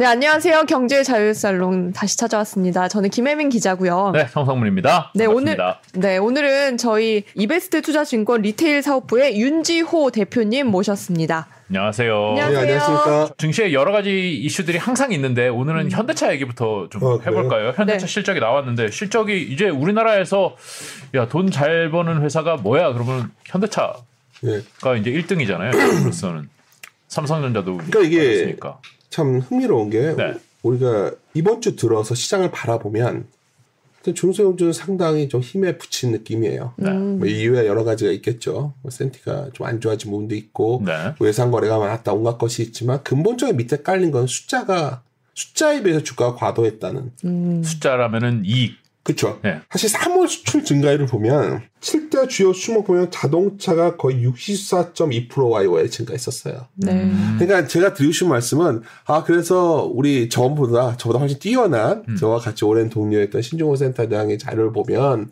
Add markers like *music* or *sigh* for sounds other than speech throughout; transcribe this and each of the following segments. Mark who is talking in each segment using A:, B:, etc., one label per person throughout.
A: 네, 안녕하세요. 경제 자율살롱 다시 찾아왔습니다. 저는 김혜민 기자고요.
B: 네, 성성문입니다.
A: 네, 오늘
B: 반갑습니다.
A: 네, 오늘은 저희 이베스트 투자증권 리테일 사업부의 윤지호 대표님 모셨습니다.
B: 안녕하세요.
A: 안녕하세요.
C: 네, 안녕하십니까.
B: 증시에 여러 가지 이슈들이 항상 있는데 오늘은 현대차 얘기부터 좀
C: 어,
B: 해볼까요? 현대차
A: 네.
B: 실적이 나왔는데 실적이 이제 우리나라에서 야 돈 잘 버는 회사가 뭐야? 그러면 현대차가
C: 예.
B: 이제 1등이잖아요. 우리로서는 *clears throat* 삼성전자도
C: 그러니까 이게
B: 그렇으니까.
C: 참 흥미로운 게
B: 네.
C: 우리가 이번 주 들어서 시장을 바라보면 중소형주는 상당히 좀 힘에 붙인 느낌이에요.
B: 네.
C: 뭐 이유에 여러 가지가 있겠죠. 뭐 센티가 좀 안 좋아진 부분도 있고
B: 네.
C: 뭐 예상 거래가 많았다 온갖 것이 있지만 근본적인 밑에 깔린 건 숫자가 숫자에 비해서 주가가 과도했다는.
A: 음,
B: 숫자라면은 이익.
C: 그렇죠.
B: 네.
C: 사실 3월 수출 증가율을 보면 7대 주요 수목 보면 자동차가 거의 64.2%와 의 증가했었어요.
A: 네.
B: 음.
C: 그러니까 제가 드리고 싶은 말씀은 아 그래서 우리 저보다 저보다 훨씬 뛰어난
B: 음.
C: 저와 같이 오랜 동료였던 신종호 센터장의 자료를 보면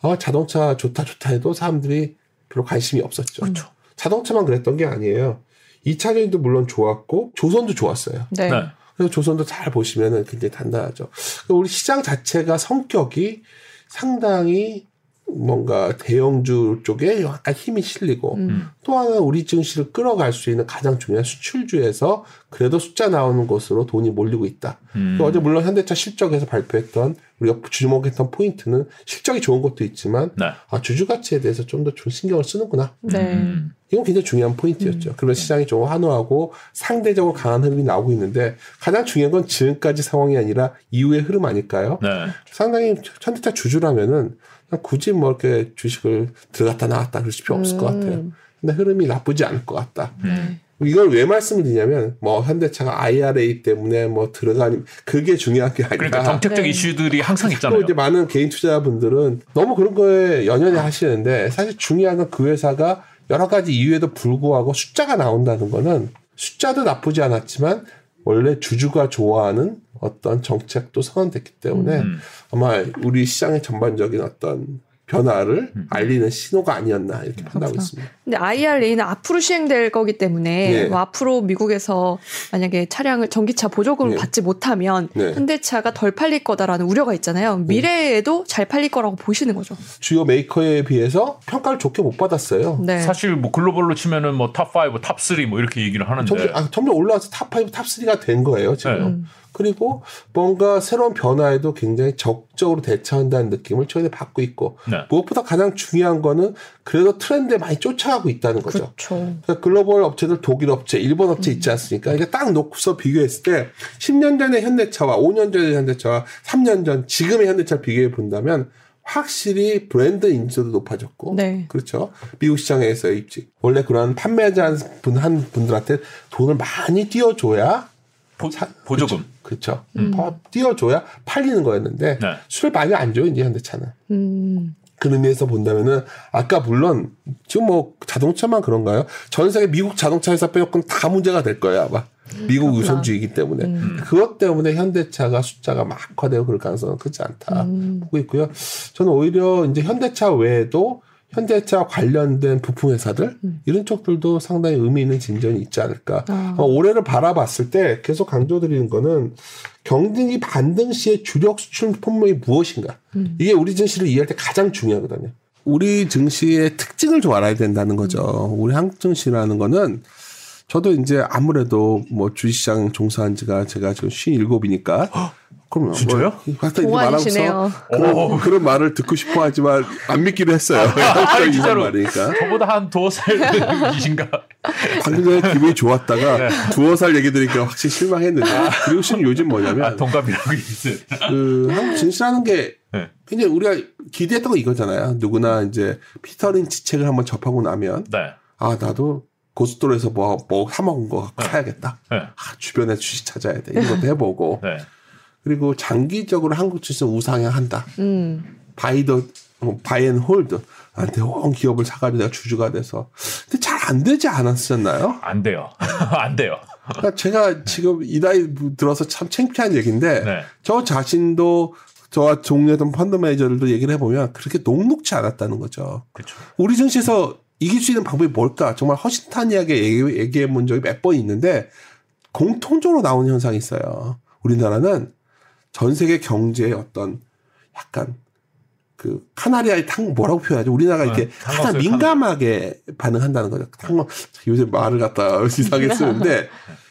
C: 아 자동차 좋다 좋다 해도 사람들이 별로 관심이 없었죠.
B: 그렇죠.
C: 자동차만 그랬던 게 아니에요. 2차전도 물론 좋았고 조선도 좋았어요.
A: 네.
B: 네.
C: 그래서 조선도 잘 보시면은 굉장히 단단하죠. 그러니까 우리 시장 자체가 성격이 상당히 뭔가 대형주 쪽에 약간 힘이 실리고
A: 음.
C: 또 하나 우리 증시를 끌어갈 수 있는 가장 중요한 수출주에서 그래도 숫자 나오는 곳으로 돈이 몰리고 있다.
B: 음.
C: 또 어제 물론 현대차 실적에서 발표했던 우리가 주목했던 포인트는 실적이 좋은 것도 있지만
B: 네.
C: 아 주주 가치에 대해서 좀더 신경을 쓰는구나.
A: 네.
B: 음.
C: 이건 굉장히 중요한 포인트였죠. 그러면 시장이 좀 환호하고 상대적으로 강한 흐름이 나오고 있는데 가장 중요한 건 지금까지 상황이 아니라 이후의 흐름 아닐까요?
B: 네.
C: 상당히 현대차 주주라면은 굳이 뭐 이렇게 주식을 들어갔다 나왔다 그럴 필요 없을 것 같아요.
A: 음.
C: 근데 흐름이 나쁘지 않을 것 같다.
A: 네.
C: 이걸 왜 말씀을 드리냐면 뭐 현대차가 IRA 때문에 뭐 들어가니 그게 중요한 게 아니라
B: 그러니까 정책적
A: 네.
B: 이슈들이 항상
C: 또
B: 있잖아요.
C: 이제 많은 개인 투자자분들은 너무 그런 거에 연연해 하시는데 사실 중요한 건 그 회사가 여러 가지 이유에도 불구하고 숫자가 나온다는 거는 숫자도 나쁘지 않았지만 원래 주주가 좋아하는 어떤 정책도 선언됐기 때문에
B: 음.
C: 아마 우리 시장의 전반적인 어떤 변화를
B: 음.
C: 알리는 신호가 아니었나 이렇게 판단하고
A: 그렇구나.
C: 있습니다.
A: 근데 IRA는 앞으로 시행될 거기 때문에
C: 네.
A: 뭐 앞으로 미국에서 만약에 차량을 전기차 보조금을
C: 네.
A: 받지 못하면
C: 네.
A: 현대차가 덜 팔릴 거다라는 우려가 있잖아요. 미래에도 잘 팔릴 거라고 보시는 거죠.
C: 주요 메이커에 비해서 평가를 좋게 못 받았어요.
A: 네.
B: 사실 뭐 글로벌로 치면은 뭐 top 5, top 3 뭐 이렇게 얘기를 하는데
C: 점점, 아, 점점 올라와서 top 5, top 3가 된 거예요, 지금.
B: 네.
A: 음.
C: 그리고 뭔가 새로운 변화에도 굉장히 적극적으로 대처한다는 느낌을 최근에 받고 있고,
B: 네.
C: 무엇보다 가장 중요한 거는 그래도 트렌드에 많이 쫓아가고 있다는 거죠.
A: 그렇죠.
C: 그러니까 글로벌 업체들 독일 업체, 일본 업체 있지 않습니까? 이게 딱 놓고서 비교했을 때 10년 전의 현대차와 5년 전의 현대차와 3년 전 지금의 현대차를 비교해 본다면 확실히 브랜드 인지도도 높아졌고
A: 네.
C: 그렇죠. 미국 시장에서 입지. 원래 그런 판매자 분 한 분들한테 돈을 많이 띄워줘야
B: 보,
C: 사-
B: 보조금.
C: 그렇죠.
A: 음.
C: 파- 띄워줘야 팔리는 거였는데
B: 네.
C: 술을 많이 안 줘요 이제 현대차는.
A: 음.
C: 그 의미에서 본다면은 아까 물론 지금 뭐 자동차만 그런가요? 전 세계 미국 자동차 회사 빼놓고는 다 문제가 될 거예요 아마. 미국
A: 그렇구나.
C: 우선주의이기 때문에
A: 음.
C: 그것 때문에 현대차가 숫자가 막 악화되고 그럴 가능성은 크지 않다
A: 음.
C: 보고 있고요. 저는 오히려 이제 현대차 외에도 현대차 관련된 부품 회사들 이런 쪽들도 상당히 의미 있는 진전이 있지 않을까.
A: 음. 아.
C: 아마 올해를 바라봤을 때 계속 강조드리는 거는 경등이 반등 시의 주력 수출 품목이 무엇인가.
A: 음.
C: 이게 우리 증시를 이해할 때 가장 중요하거든요. 우리 증시의 특징을 좀 알아야 된다는 거죠.
A: 음.
C: 우리 한국 증시라는 거는 저도 이제 아무래도 뭐 주식시장 종사한 지가 제가 지금 57이니까. 그럼요.
B: 진짜요?
C: 뭐, 갖다 이제 말하고서
A: 동안이시네요.
C: 그런, 그런 말을 듣고 싶어 하지만 안 믿기로 했어요.
B: 아니,
C: 한국적인
B: 진짜로.
C: 말이니까.
B: 저보다 한 두어 살이신가?
C: 방금 전에 기분이 좋았다가 두어 살 얘기 들으니까 확실히 실망했는데. 그리고 지금 요즘 뭐냐면
B: 아, 동갑이라고 있어요.
C: 그 한국 진실하는 게
B: 네.
C: 굉장히 우리가 기대했던 거 이거잖아요. 누구나 이제 피터 린치 책을 한번 접하고 나면
B: 네.
C: 아 나도 고속도로에서 뭐 뭐 사먹은 거 사야겠다.
B: 네.
C: 아, 주변에 주식 찾아야 돼. 이런 것도 해보고 *laughs*
B: 네.
C: 그리고 장기적으로 한국 주식 우상향한다.
A: 음.
C: 바이더 buy and hold 한테 온 기업을 사가지고 내가 주주가 돼서 근데 잘 안 되지 않았었나요?
B: 안 돼요. *laughs* 안 돼요.
C: 그러니까 제가 지금 이 나이 들어서 참 창피한 얘기인데
B: 네.
C: 저 자신도 저와 동료던 펀드 매니저들도 얘기를 해보면 그렇게 녹록치 않았다는 거죠.
B: 그렇죠.
C: 우리 증시에서 이길 수 있는 방법이 뭘까? 정말 허심탄회하게 얘기, 얘기해 본 적이 몇 번 있는데 공통적으로 나오는 현상이 있어요. 우리나라는 전 세계 경제의 어떤 약간 그 카나리아의 탕 뭐라고 표현하죠? 우리나라가 이렇게
B: 네,
C: 하나
B: 탄광수의
C: 민감하게 반응한다는 거죠. 탕 요새 말을 갖다 *laughs* 이상하게 쓰는데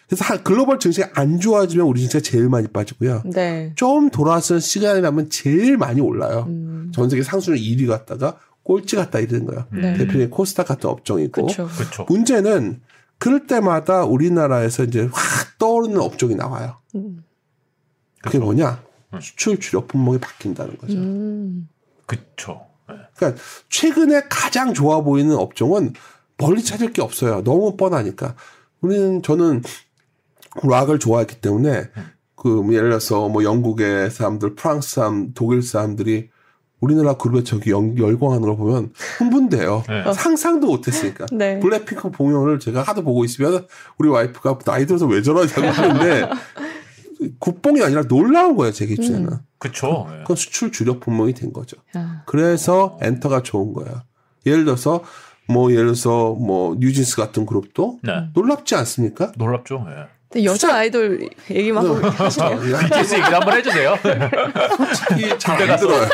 C: 그래서 한- 글로벌 증시가 안 좋아지면 우리 증시가 제일 많이 빠지고요.
A: 네.
C: 좀 돌아서는 시간이 나면 제일 많이 올라요.
A: 음.
C: 전 세계 상수는 1위 갔다가 꼴찌 갔다 이러는 거예요.
A: 네.
C: 대표님 코스닥 같은 업종이고
A: 그렇죠.
B: 그렇죠.
C: 문제는 그럴 때마다 우리나라에서 이제 확 떠오르는 업종이 나와요.
A: 음.
C: 그게 뭐냐?
B: 음.
C: 수출 주력 품목이 바뀐다는 거죠.
A: 음.
B: 그렇죠. 네.
C: 그러니까 최근에 가장 좋아 보이는 업종은 멀리 찾을 게 없어요. 너무 뻔하니까. 우리는 저는 락을 좋아했기 때문에 그뭐 예를 들어서 뭐 영국의 사람들, 프랑스 사람, 독일 사람들이 우리나라 그룹에 저기 연- 열광하는 걸 보면 흥분돼요.
B: 네.
C: 상상도 못했으니까. *laughs*
A: 네.
C: 블랙핑크 공연을 제가 하도 보고 있으면 우리 와이프가 나이 들어서 왜 저러냐고 *laughs* 하는데 국뽕이 아니라 놀라운 거예요, 제 기준에는.
A: 음.
B: 그렇죠. 네.
C: 그건 수출 주력 품목이 된 거죠.
A: 아.
C: 그래서 엔터가 좋은 거야. 예를 들어서 뭐 예를 들어서 뭐 뉴진스 같은 그룹도
B: 네.
C: 놀랍지 않습니까?
B: 놀랍죠. 네.
A: 여자 아이돌 얘기만 하고 하시네요.
B: BTS 얘기를 한번 해주세요.
C: 솔직히 잘안 들어요.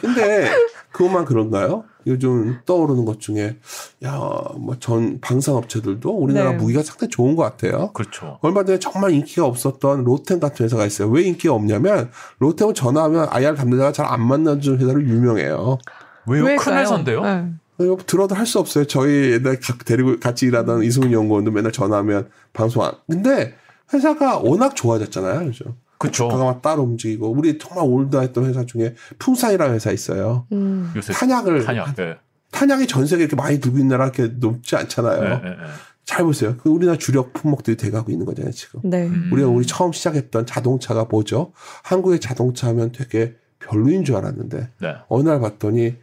C: 근데 그것만 그런가요? 요즘 떠오르는 것 중에 야뭐 전 방산업체들도 우리나라
A: 네.
C: 무기가 상당히 좋은 것 같아요.
B: 그렇죠.
C: 얼마 전에 정말 인기가 없었던 로템 같은 회사가 있어요. 왜 인기가 없냐면 로템은 전화하면 IR 담당자가 잘 안 만나주는 회사로 유명해요.
B: 왜요? 큰
A: 왜일까요?
B: 회사인데요?
A: 네.
C: 이거 들어도 할 수 없어요. 저희 옛날 각 데리고 같이 일하던 이승훈 연구원도 맨날 전화하면 방송 안. 근데 회사가 워낙 좋아졌잖아요. 요즘.
B: 그렇죠.
C: 가가 따로 움직이고 우리 정말 올드했던 회사 중에 풍산이라는 회사 있어요.
A: 음.
B: 요새
C: 탄약을
B: 탄약. 네.
C: 탄약이 전 세계 이렇게 많이 들고 있는 나라 이렇게 높지 않잖아요.
B: 네, 네, 네.
C: 잘 보세요. 그 우리나라 주력 품목들이 돼가고 있는 거잖아요 지금.
A: 네.
B: 음.
C: 우리가 우리 처음 시작했던 자동차가 뭐죠? 한국의 자동차 하면 되게 별로인 줄 알았는데
B: 네.
C: 어느 날 봤더니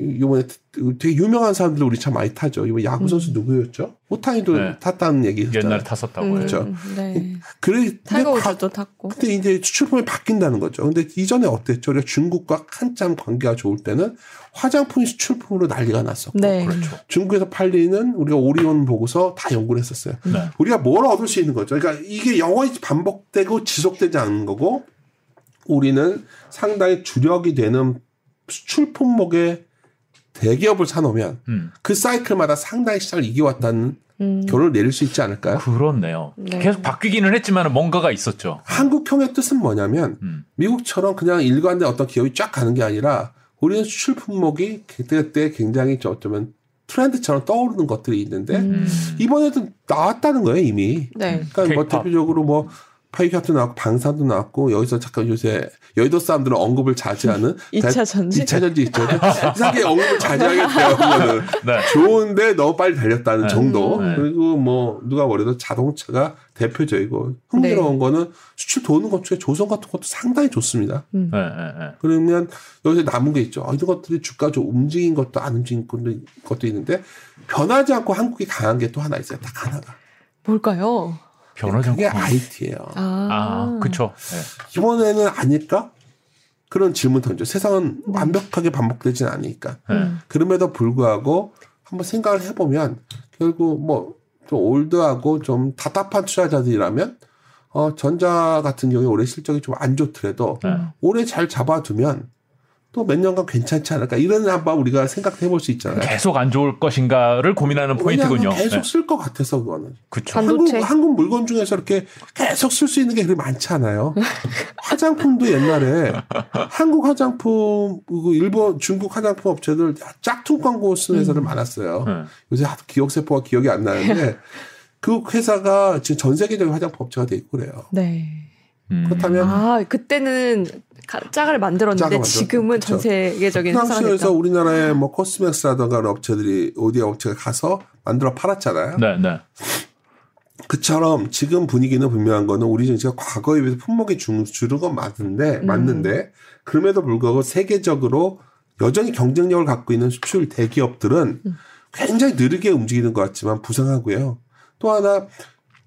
C: 이- 이번에 되게 유명한 사람들 우리 참 많이 타죠. 이번 야구 선수 누구였죠? 오타니도
B: 네.
C: 탔다는 얘기 했잖아요.
B: 옛날에 탔었다고
A: 음.
C: 그렇죠.
A: 네.
C: 그래
A: 타이거
C: 근데 가-
A: 우즈도 탔고.
C: 근데 이제 수출품이 바뀐다는 거죠. 근데 이전에 어땠죠? 우리가 중국과 한참 관계가 좋을 때는 화장품이 수출품으로 난리가 났었고
A: 네.
B: 그렇죠.
C: 중국에서 팔리는 우리가 오리온 보고서 다 연구를 했었어요.
B: 네.
C: 우리가 뭘 얻을 수 있는 거죠. 그러니까 이게 영원히 반복되고 지속되지 않는 거고 우리는 상당히 주력이 되는 수출 품목의 대기업을 사놓으면
B: 음.
C: 그 사이클마다 상당히 시장을 이겨왔다는
A: 음.
C: 결론을 내릴 수 있지 않을까요?
B: 그렇네요.
A: 네.
B: 계속 바뀌기는 했지만 뭔가가 있었죠.
C: 한국형의 뜻은 뭐냐면
B: 음.
C: 미국처럼 그냥 일관된 어떤 기업이 쫙 가는 게 아니라 우리는 수출 품목이 그때그때 굉장히 저 어쩌면 트렌드처럼 떠오르는 것들이 있는데
A: 음.
C: 이번에도 나왔다는 거예요 이미.
A: 네.
C: 그러니까 뭐
B: K-pop.
C: 대표적으로 뭐 파이카도 나왔고 방산도 나왔고 여기서 잠깐 요새 여의도 사람들은 언급을 자제하는
A: 2차 전지?
C: 2차 전지 있죠. 이상하게 언급을 자제하게. *laughs* 그거는
B: 네.
C: 좋은데 너무 빨리 달렸다는
B: 네.
C: 정도.
B: 네.
C: 그리고 뭐 누가 뭐래도 자동차가 대표적이고 흥미로운 거는 수출 도는 것 중에 조선 같은 것도 상당히 좋습니다.
A: 음.
B: 네, 네, 네.
C: 그러면 여기서 남은 게 있죠. 아, 이런 것들이 주가 좀 움직인 것도 안 움직인 것도, 것도 있는데 변하지 않고 한국이 강한 게 또 하나 있어요. 딱 하나가.
A: 뭘까요?
B: 변하지
C: 그게. IT예요.
A: 아.
B: 아, 그쵸. 네.
C: 이번에는 아닐까? 그런 질문 던져. 세상은 완벽하게 반복되지는 않으니까.
B: 네.
A: 음.
C: 그럼에도 불구하고 한번 생각을 해보면 결국 뭐 좀 올드하고 좀 답답한 투자자들이라면 어 전자 같은 경우에 올해 실적이 좀 안 좋더라도
B: 네.
C: 올해 잘 잡아두면 또 몇 년간 괜찮지 않을까 이런 한번 우리가 생각해 볼 수 있잖아요.
B: 계속 안 좋을 것인가를 고민하는 포인트군요.
C: 계속
B: 네.
C: 쓸것 같아서 그거는
B: 그쵸.
A: 반-
C: 한국. 한국 물건 중에서 이렇게 계속 쓸 수 있는 게 그렇게 많지 않아요. *laughs* 화장품도 옛날에 한국 화장품 그리고 일본 중국 화장품 업체들 짝퉁 광고 쓰는 회사들 많았어요.
B: 네.
C: 요새 기억 세포가 기억이 안 나는데 *laughs* 그 회사가 지금 전 세계적인 화장품 업체가 돼 있고 그래요.
A: 네.
B: 음.
C: 그렇다면
A: 아, 그때는 가- 짝을 만들었는데
C: 짝을 만들었죠.
A: 지금은 전
C: 그쵸.
A: 세계적인 됐다.
C: 우리나라의 뭐 코스맥스라든가 업체들이 오디오 업체가 가서 만들어 팔았잖아요.
B: 네, 네.
C: 그처럼 지금 분위기는 분명한 거는 우리 증시가 과거에 비해서 품목이 줄- 줄은 건 맞는데
A: 음.
C: 맞는데 그럼에도 불구하고 세계적으로 여전히 경쟁력을 갖고 있는 수출 대기업들은
A: 음.
C: 굉장히 느리게 움직이는 것 같지만 부상하고요. 또 하나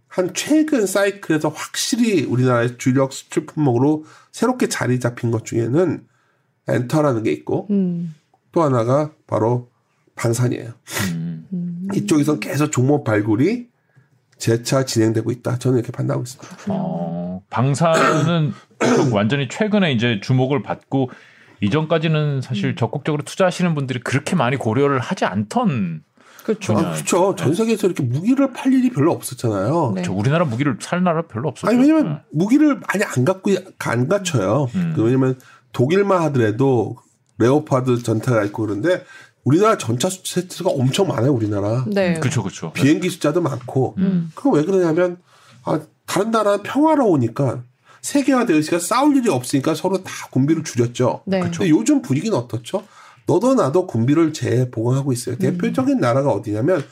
C: 한 최근 사이클에서 확실히 우리나라의 주력 수출 품목으로 새롭게 자리 잡힌 것 중에는 엔터라는 게 있고
A: 음.
C: 또 하나가 바로 방산이에요.
B: 음.
A: 음.
C: 이쪽에서 계속 종목 발굴이 재차 진행되고 있다. 저는 이렇게 판단하고 있습니다.
B: 어, 방사는 *clears throat* 완전히 최근에 이제 주목을 받고 이전까지는 사실 적극적으로 투자하시는 분들이 그렇게 많이 고려를 하지 않던
A: 그렇죠.
C: 아, 그렇죠. 전 세계에서 이렇게 무기를 팔 일이 별로 없었잖아요.
A: 네.
B: 저 우리나라 무기를 살 나라 별로 없었죠.
C: 아니 왜냐면 무기를 많이 안 갖고 안 갖춰요.
B: 음.
C: 그 왜냐면 독일만 하더라도 레오파드 전차가 있고 그런데 우리나라 전차 세트가 엄청 많아요. 우리나라
A: 네.
B: 그렇죠, 그렇죠.
C: 비행기 숫자도 많고.
A: 음.
C: 그럼 왜 그러냐면 아, 다른 나라는 평화로우니까 세계화되어 있으니까 싸울 일이 없으니까 서로 다 군비를 줄였죠.
A: 네.
B: 그쵸.
C: 근데 요즘 분위기는 어떻죠? 너도 나도 군비를 재보강하고 있어요.
A: 음.
C: 대표적인 나라가 어디냐면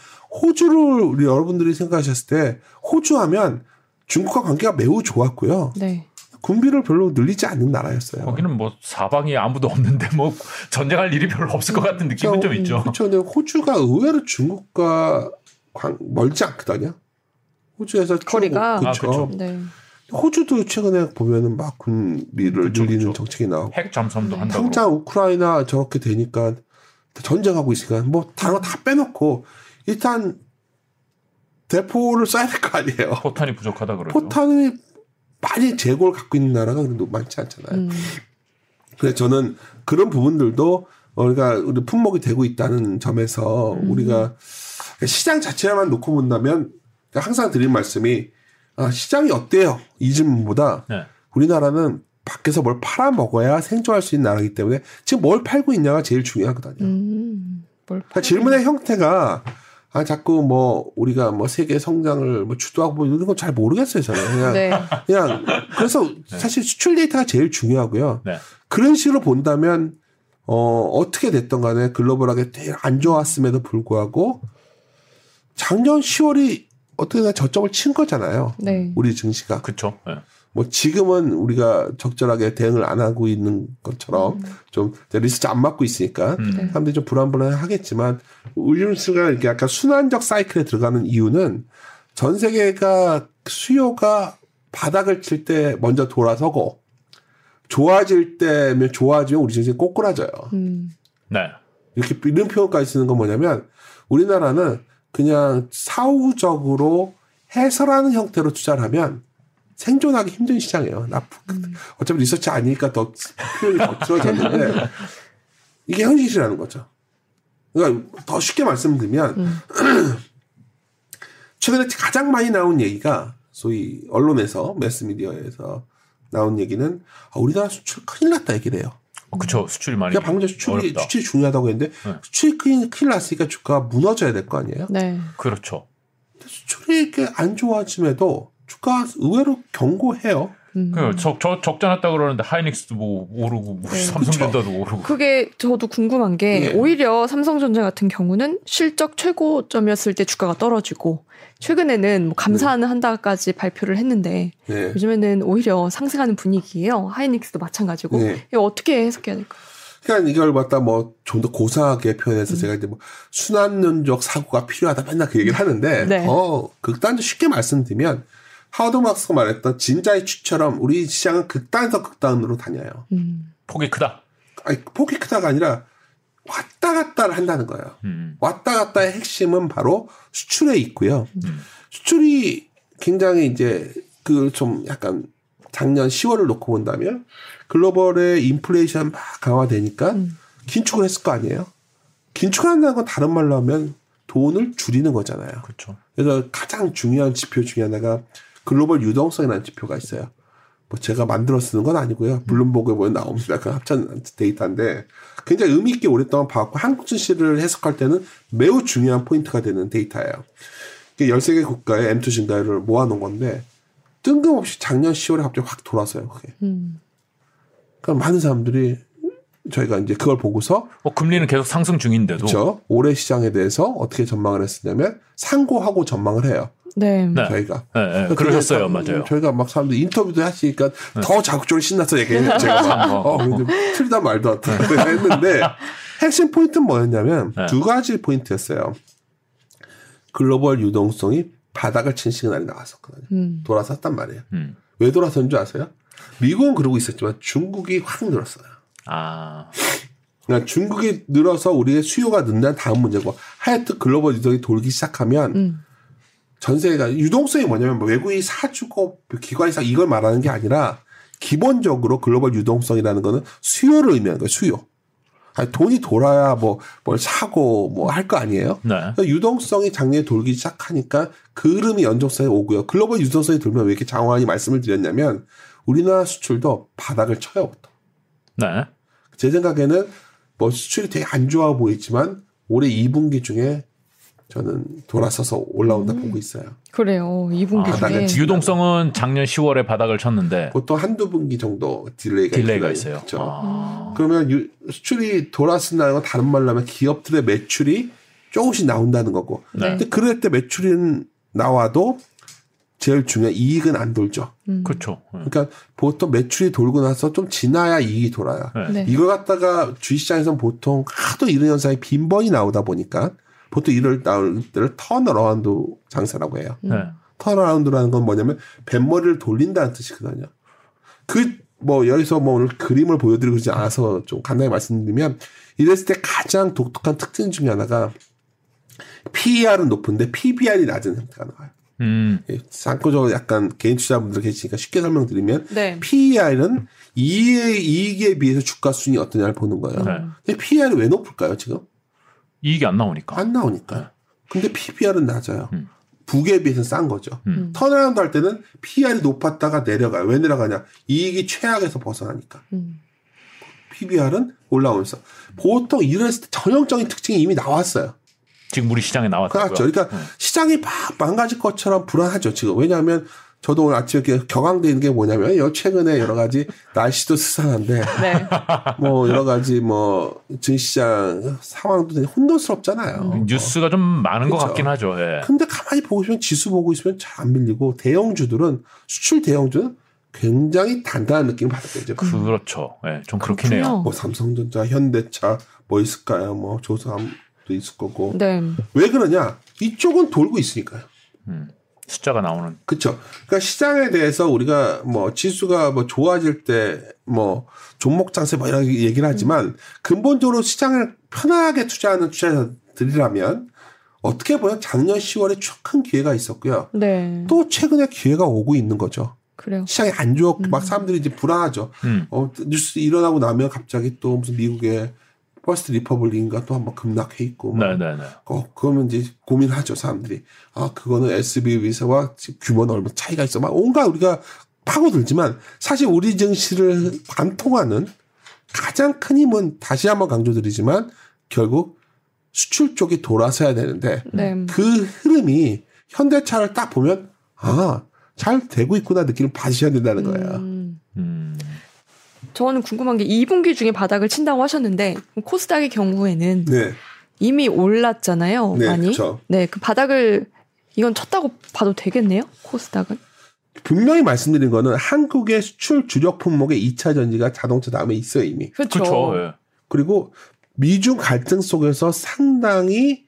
C: 호주를 우리 여러분들이 생각하셨을 때 호주 하면 중국과 관계가 매우 좋았고요.
A: 네.
C: 군비를 별로 늘리지 않는 나라였어요.
B: 거기는 뭐 사방이 아무도 없는데 뭐 전쟁할 일이 별로 없을 것 같은 느낌은 좀 있죠.
C: 그렇죠. 근데 호주가 의외로 중국과 관- 멀지 않거든요. 호주에서
A: 거리가?
C: 그렇죠.
B: 아, 그쵸.
A: 네.
C: 호주도 최근에 보면은 막 군비를
B: 그쵸,
C: 늘리는
B: 그쵸.
C: 정책이 나오고
B: 핵 잠수함도
A: 네.
B: 한다고.
C: 당장 우크라이나 저렇게 되니까 전쟁하고 있으니까 뭐 다른 거다 빼놓고 일단 대포를 쏴야 될 거 아니에요.
B: 포탄이 부족하다 그러죠.
C: 포탄이 많이 재고를 갖고 있는 나라가 그래도 많지 않잖아요.
A: 음.
C: 그래서 저는 그런 부분들도 우리가 우리 품목이 되고 있다는 점에서
A: 음.
C: 우리가 시장 자체만 놓고 본다면 항상 드린 말씀이 아, 시장이 어때요? 이 질문보다
B: 네.
C: 우리나라는 밖에서 뭘 팔아 먹어야 생존할 수 있는 나라이기 때문에 지금 뭘 팔고 있냐가 제일 중요하거든요.
A: 음. 뭘
C: 그러니까 질문의 형태가 아 자꾸 뭐 우리가 뭐 세계 성장을 뭐 주도하고 뭐 이런 건 잘 모르겠어요 저는 그냥
A: 네.
C: 그냥 그래서 *laughs* 사실 수출 데이터가 제일 중요하고요.
B: 네.
C: 그런 식으로 본다면 어 어떻게 됐던 간에 글로벌하게 되게 안 좋았음에도 불구하고 작년 10월이 어떻게 보면 저점을 친 거잖아요.
A: 네.
C: 우리 증시가
B: 그렇죠. 네.
C: 뭐 지금은 우리가 적절하게 대응을 안 하고 있는 것처럼 좀 리스트 안 맞고 있으니까
B: 음.
A: 네.
C: 사람들이 좀 불안불안하겠지만 우리스가 이렇게 약간 순환적 사이클에 들어가는 이유는 전 세계가 수요가 바닥을 칠 때 먼저 돌아서고 좋아질 때면 좋아지면 우리 증시 꼬꾸라져요.
A: 음.
B: 네.
C: 이렇게 이런 표현까지 쓰는 건 뭐냐면 우리나라는 그냥 사후적으로 해설하는 형태로 투자를 하면 생존하기 힘든 시장이에요. 나쁘. 어차피 리서치 아니니까 더 표현이 거칠어졌는데 이게 현실이라는 거죠. 그러니까 더 쉽게 말씀드리면
A: 음. *clears throat*
C: 최근에 가장 많이 나온 얘기가 소위 언론에서 매스미디어에서 나온 얘기는 아, 우리나라 수출 큰일 났다 얘기를 해요.
B: 어, 그쵸. 수출이 많이.
C: 그러니까 방금 전에 수출이,
B: 어렵다.
C: 수출이 중요하다고 했는데
B: 네.
C: 수출이 큰일, 큰일 났으니까 주가가 무너져야 될 거 아니에요.
A: 네.
B: 그렇죠.
C: 수출이 이렇게 안 좋아짐에도 주가 의외로 견고해요.
A: 음.
B: 그 적, 적, 적자 났다 그러는데 하이닉스도 뭐 오르고 뭐
A: 네.
B: 삼성전자도 오르고.
A: 그게 저도 궁금한 게
C: 예.
A: 오히려 삼성전자 같은 경우는 실적 최고점이었을 때 주가가 떨어지고 최근에는 뭐 감사는 한다까지 발표를 했는데
C: 네.
A: 요즘에는 오히려 상승하는 분위기예요. 하이닉스도 마찬가지고
C: 네.
A: 이거 어떻게 해석해야 될까?
C: 그러니까 이걸 갖다 뭐 좀 더 고상하게 표현해서 제가 이제 뭐 순환론적 사고가 필요하다 맨날 그 얘기를 하는데
A: 네.
C: 더 극단적 쉽게 말씀드리면 하워드 막스가 말했던 진자의 추처럼 우리 시장은 극단에서 극단으로 다녀요.
A: 음.
B: 폭이 크다.
C: 아니 폭이 크다가 아니라 왔다 갔다를 한다는 거예요.
B: 음.
C: 왔다 갔다의 핵심은 바로 수출에 있고요.
B: 음.
C: 수출이 굉장히 이제 그 좀 약간 작년 10월을 놓고 본다면 글로벌의 인플레이션 막 강화되니까
A: 음.
C: 긴축을 했을 거 아니에요. 긴축한다는 건 다른 말로 하면 돈을 줄이는 거잖아요.
B: 그렇죠.
C: 그래서 가장 중요한 지표 중에 하나가 글로벌 유동성이라는 지표가 있어요. 뭐 제가 만들어 쓰는 건 아니고요. 블룸버그에 보면 나옵니다. 그 합친 데이터인데 굉장히 의미 있게 오랫동안 봐왔고 한국 증시를 해석할 때는 매우 중요한 포인트가 되는 데이터예요. 이게 13개 국가의 M2 증가율을 모아놓은 건데 뜬금없이 작년 10월에 갑자기 확 돌아서요. 그게.
A: 음.
C: 그러니까 많은 사람들이 저희가 이제 그걸 보고서
B: 어, 금리는 계속 상승 중인데도.
C: 그렇죠. 올해 시장에 대해서 어떻게 전망을 했었냐면 상고하고 전망을 해요.
A: 네.
B: 네.
C: 저희가.
B: 네, 네. 그러셨어요. 맞아요.
C: 저희가 막 사람들 인터뷰도 하시니까 더 자극적으로 신나서 얘기해요. 제가 막,
B: 어.
C: 어, 근데 틀리다 말도 안 돼. 했는데 *laughs* 핵심 포인트는 뭐였냐면
B: 네.
C: 두 가지 포인트였어요. 글로벌 유동성이 바닥을 친 시그널이 나왔었거든요.
A: 음.
C: 돌아섰단 말이에요.
B: 음.
C: 왜 돌아선 줄 아세요? 미국은 그러고 있었지만 중국이 확 늘었어요.
B: 아.
C: 그러니까 중국이 늘어서 우리의 수요가 는다는 다음 문제고 하여튼 글로벌 유동이 돌기 시작하면
A: 음.
C: 전세가 유동성이 뭐냐면 뭐 외국인이 사주고 기관이 사 이걸 말하는 게 아니라 기본적으로 글로벌 유동성이라는 거는 수요를 의미하는 거예요. 수요. 아니, 돈이 돌아야 뭐 뭘 사고 뭐 할 거 아니에요.
B: 네.
C: 그러니까 유동성이 작년에 돌기 시작하니까 그 흐름이 연속성이 오고요. 글로벌 유동성이 돌면 왜 이렇게 장황히 말씀을 드렸냐면 우리나라 수출도 바닥을 쳐요. 보통.
B: 네.
C: 제 생각에는 뭐 수출이 되게 안 좋아 보이지만 올해 2분기 중에 저는 돌아서서 올라온다 보고 있어요.
A: 그래요. 2분기
C: 아,
A: 중에.
B: 유동성은 작년 10월에 바닥을 쳤는데
C: 보통 한두 분기 정도 delay가,
B: delay가
C: 있어요. 그렇죠.
B: 아.
C: 그러면 유- 수출이 돌아선다는 건 다른 말로 하면 기업들의 매출이 조금씩 나온다는 거고.
A: 네.
C: 근데 그럴 때 매출이 나와도 제일 중요한 이익은 안 돌죠.
A: 음.
B: 그렇죠. 네.
C: 그러니까 보통 매출이 돌고 나서 좀 지나야 이익이 돌아요.
B: 네.
A: 네.
C: 이걸 갖다가 주식시장에서는 보통 하도 이런 현상이 빈번히 나오다 보니까 보통 이럴 나올 때를 turnaround 장세라고 해요.
A: 음.
B: 네.
C: turnaround라는 건 뭐냐면 뱃머리를 돌린다는 뜻이거든요. 그 뭐 여기서 뭐 오늘 그림을 보여드리고 그러지 않아서 좀 간단히 말씀드리면 이랬을 때 가장 독특한 특징 중에 하나가 PER은 높은데 PBR이 낮은 형태가 나와요.
B: 음.
C: 예, 참고적으로 약간 개인 투자분들 계시니까 쉽게 설명드리면
A: 네.
C: PER은 이익에, 이익에 비해서 주가 수준이 어떠냐를 보는 거예요.
B: 네.
C: 근데 PER이 왜 높을까요, 지금?
B: 이익이 안 나오니까.
C: 안 나오니까. 근데 PBR은 낮아요.
B: 음.
C: book에 비해서 싼 거죠.
B: 음.
C: turnaround 할 때는 PER이 높았다가 내려가요. 왜 내려가냐? 이익이 최악에서 벗어나니까.
A: 음.
C: PBR은 올라오면서. 보통 이랬을 때 전형적인 특징이 이미 나왔어요.
B: 지금 우리 시장에 나왔다고요.
C: 그렇죠. 그러니까
B: 네.
C: 시장이 막 망가질 것처럼 불안하죠. 지금 왜냐하면 저도 오늘 아침에 이렇게 격앙돼 있는 게 뭐냐면 요 최근에 여러 가지 날씨도 스산한데 *laughs*
A: 네.
C: 뭐 여러 가지 뭐 증시장 상황도 되게 혼돈스럽잖아요.
B: 뉴스가 좀 많은 것
C: 그렇죠.
B: 같긴 하죠. 예.
C: 근데 가만히 보고 있으면 지수 보고 있으면 잘 안 밀리고 대형주들은 수출 대형주는 굉장히 단단한 느낌을 받을 거죠.
B: 그렇죠. 예, 좀 그렇긴
A: 그렇군요.
B: 해요.
C: 뭐 삼성전자, 현대차 뭐 있을까요? 뭐 조삼도 있을 거고.
A: 네.
C: 왜 그러냐? 이쪽은 돌고 있으니까요.
B: 음. 숫자가 나오는.
C: 그렇죠. 그러니까 시장에 대해서 우리가 뭐 지수가 뭐 좋아질 때 뭐 종목 장세 뭐 이런 얘기를 하지만 근본적으로 시장을 편하게 투자하는 투자자들이라면 어떻게 보면 작년 10월에 쭉큰 기회가 있었고요.
A: 네.
C: 또 최근에 기회가 오고 있는 거죠.
A: 그래요.
C: 시장이 안 좋고 막 사람들이 이제 불안하죠.
B: 음.
C: 어, 뉴스 일어나고 나면 갑자기 또 무슨 미국의 퍼스트 리퍼블릭인가 또 한번 급락해 있고 막
B: 네네네.
C: 어, 그러면 이제 고민하죠, 사람들이. 아, 그거는 SVB에서와 규모는 얼마 차이가 있어. 막 온갖 우리가 파고들지만 사실 우리 증시를 관통하는 가장 큰 힘은 다시 한번 강조드리지만 결국 수출 쪽이 돌아서야 되는데
A: 네.
C: 그 흐름이 현대차를 딱 보면 아, 잘 되고 있구나 느낌을 받으셔야 된다는 거예요.
A: 음.
B: 음.
A: 저는 궁금한 게 2분기 중에 바닥을 친다고 하셨는데 코스닥의 경우에는
C: 네.
A: 이미 올랐잖아요.
C: 네,
A: 많이.
C: 그쵸.
A: 네, 그 바닥을 이건 쳤다고 봐도 되겠네요. 코스닥은.
C: 분명히 말씀드린 거는 한국의 수출 주력 품목의 2차 전지가 자동차 다음에 있어요, 이미.
A: 그렇죠.
B: 그렇죠. 예.
C: 그리고 미중 갈등 속에서 상당히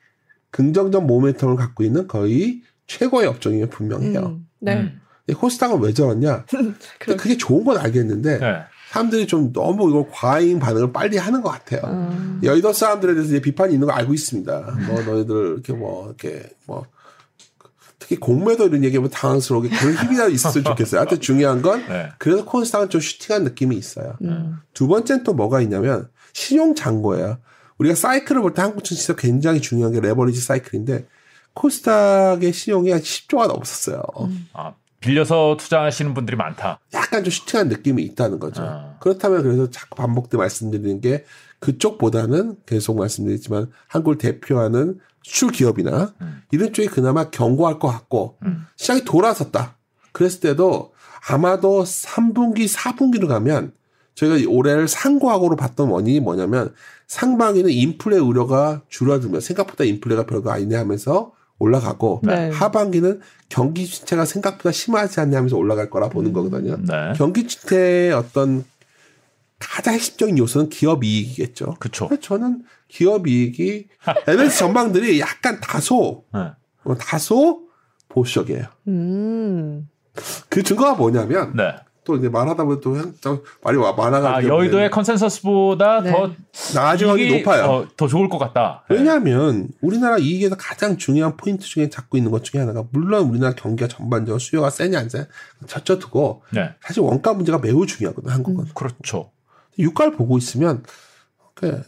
C: 긍정적 모멘텀을 갖고 있는 거의 최고의 업종이면 분명해요.
A: 음, 네.
B: 음.
C: 코스닥은 왜 저러냐? *laughs*
A: 그럼-
C: 그게 좋은 건 알겠는데
B: 네.
C: 사람들이 좀 너무 이걸 과잉 반응을 빨리 하는 것 같아요.
A: 음.
C: 여의도 사람들에 대해서 이제 비판이 있는 거 알고 있습니다. 뭐 너희들 이렇게 뭐 이렇게 뭐 특히 공매도 이런 얘기하면 당황스러우게 그런 *laughs* 힘이라도 있었으면 좋겠어요. 하여튼 중요한 건
B: 네.
C: 그래도 코스닥은 좀 슈팅한 느낌이 있어요.
A: 음.
C: 두 번째는 또 뭐가 있냐면 신용 잔고예요. 우리가 사이클을 볼 때 한국 증시에서 굉장히 중요한 게 레버리지 사이클인데 코스닥의 신용이 한 10조가 넘었었어요.
B: 아, 빌려서 투자하시는 분들이 많다.
C: 약간 좀 슈팅한 느낌이 있다는 거죠.
B: 아.
C: 그렇다면 그래서 자꾸 반복돼 말씀드리는 게 그쪽보다는 계속 말씀드리지만 한국을 대표하는 수출 기업이나
B: 음.
C: 이런 쪽이 그나마 견고할 것 같고
B: 음.
C: 시장이 돌아섰다. 그랬을 때도 아마도 3분기, 4분기로 가면 저희가 올해를 상고하고로 봤던 원인이 뭐냐면 상반기는 인플레 우려가 줄어들면 생각보다 인플레가 별거 아니네 하면서 올라가고
A: 네.
C: 하반기는 경기 침체가 생각보다 심하지 않냐 하면서 올라갈 거라 보는 거거든요.
B: 네.
C: 경기 침체의 어떤 가장 핵심적인 요소는 기업 이익이겠죠. 그래서 저는 기업 이익이 *laughs* MNC 전망들이 약간 다소
B: 네.
C: 어, 다소 보수적이에요.
A: 음.
C: 그 증거가 뭐냐면
B: 네.
C: 또 이제 말하다 보면 또 말이 와- 많아가지고
B: 아, 여의도의 컨센서스보다
A: 네.
B: 더 이익이,
C: 높아요.
B: 어, 더 좋을 것 같다. 네.
C: 왜냐하면 우리나라 이익에서 가장 중요한 포인트 중에 잡고 있는 것 중에 하나가 물론 우리나라 경기가 전반적으로 수요가 세냐 안 세냐 제쳐 두고
B: 네.
C: 사실 원가 문제가 매우 중요하거든 한국은
B: 그렇죠.
C: 유가를 보고 있으면 그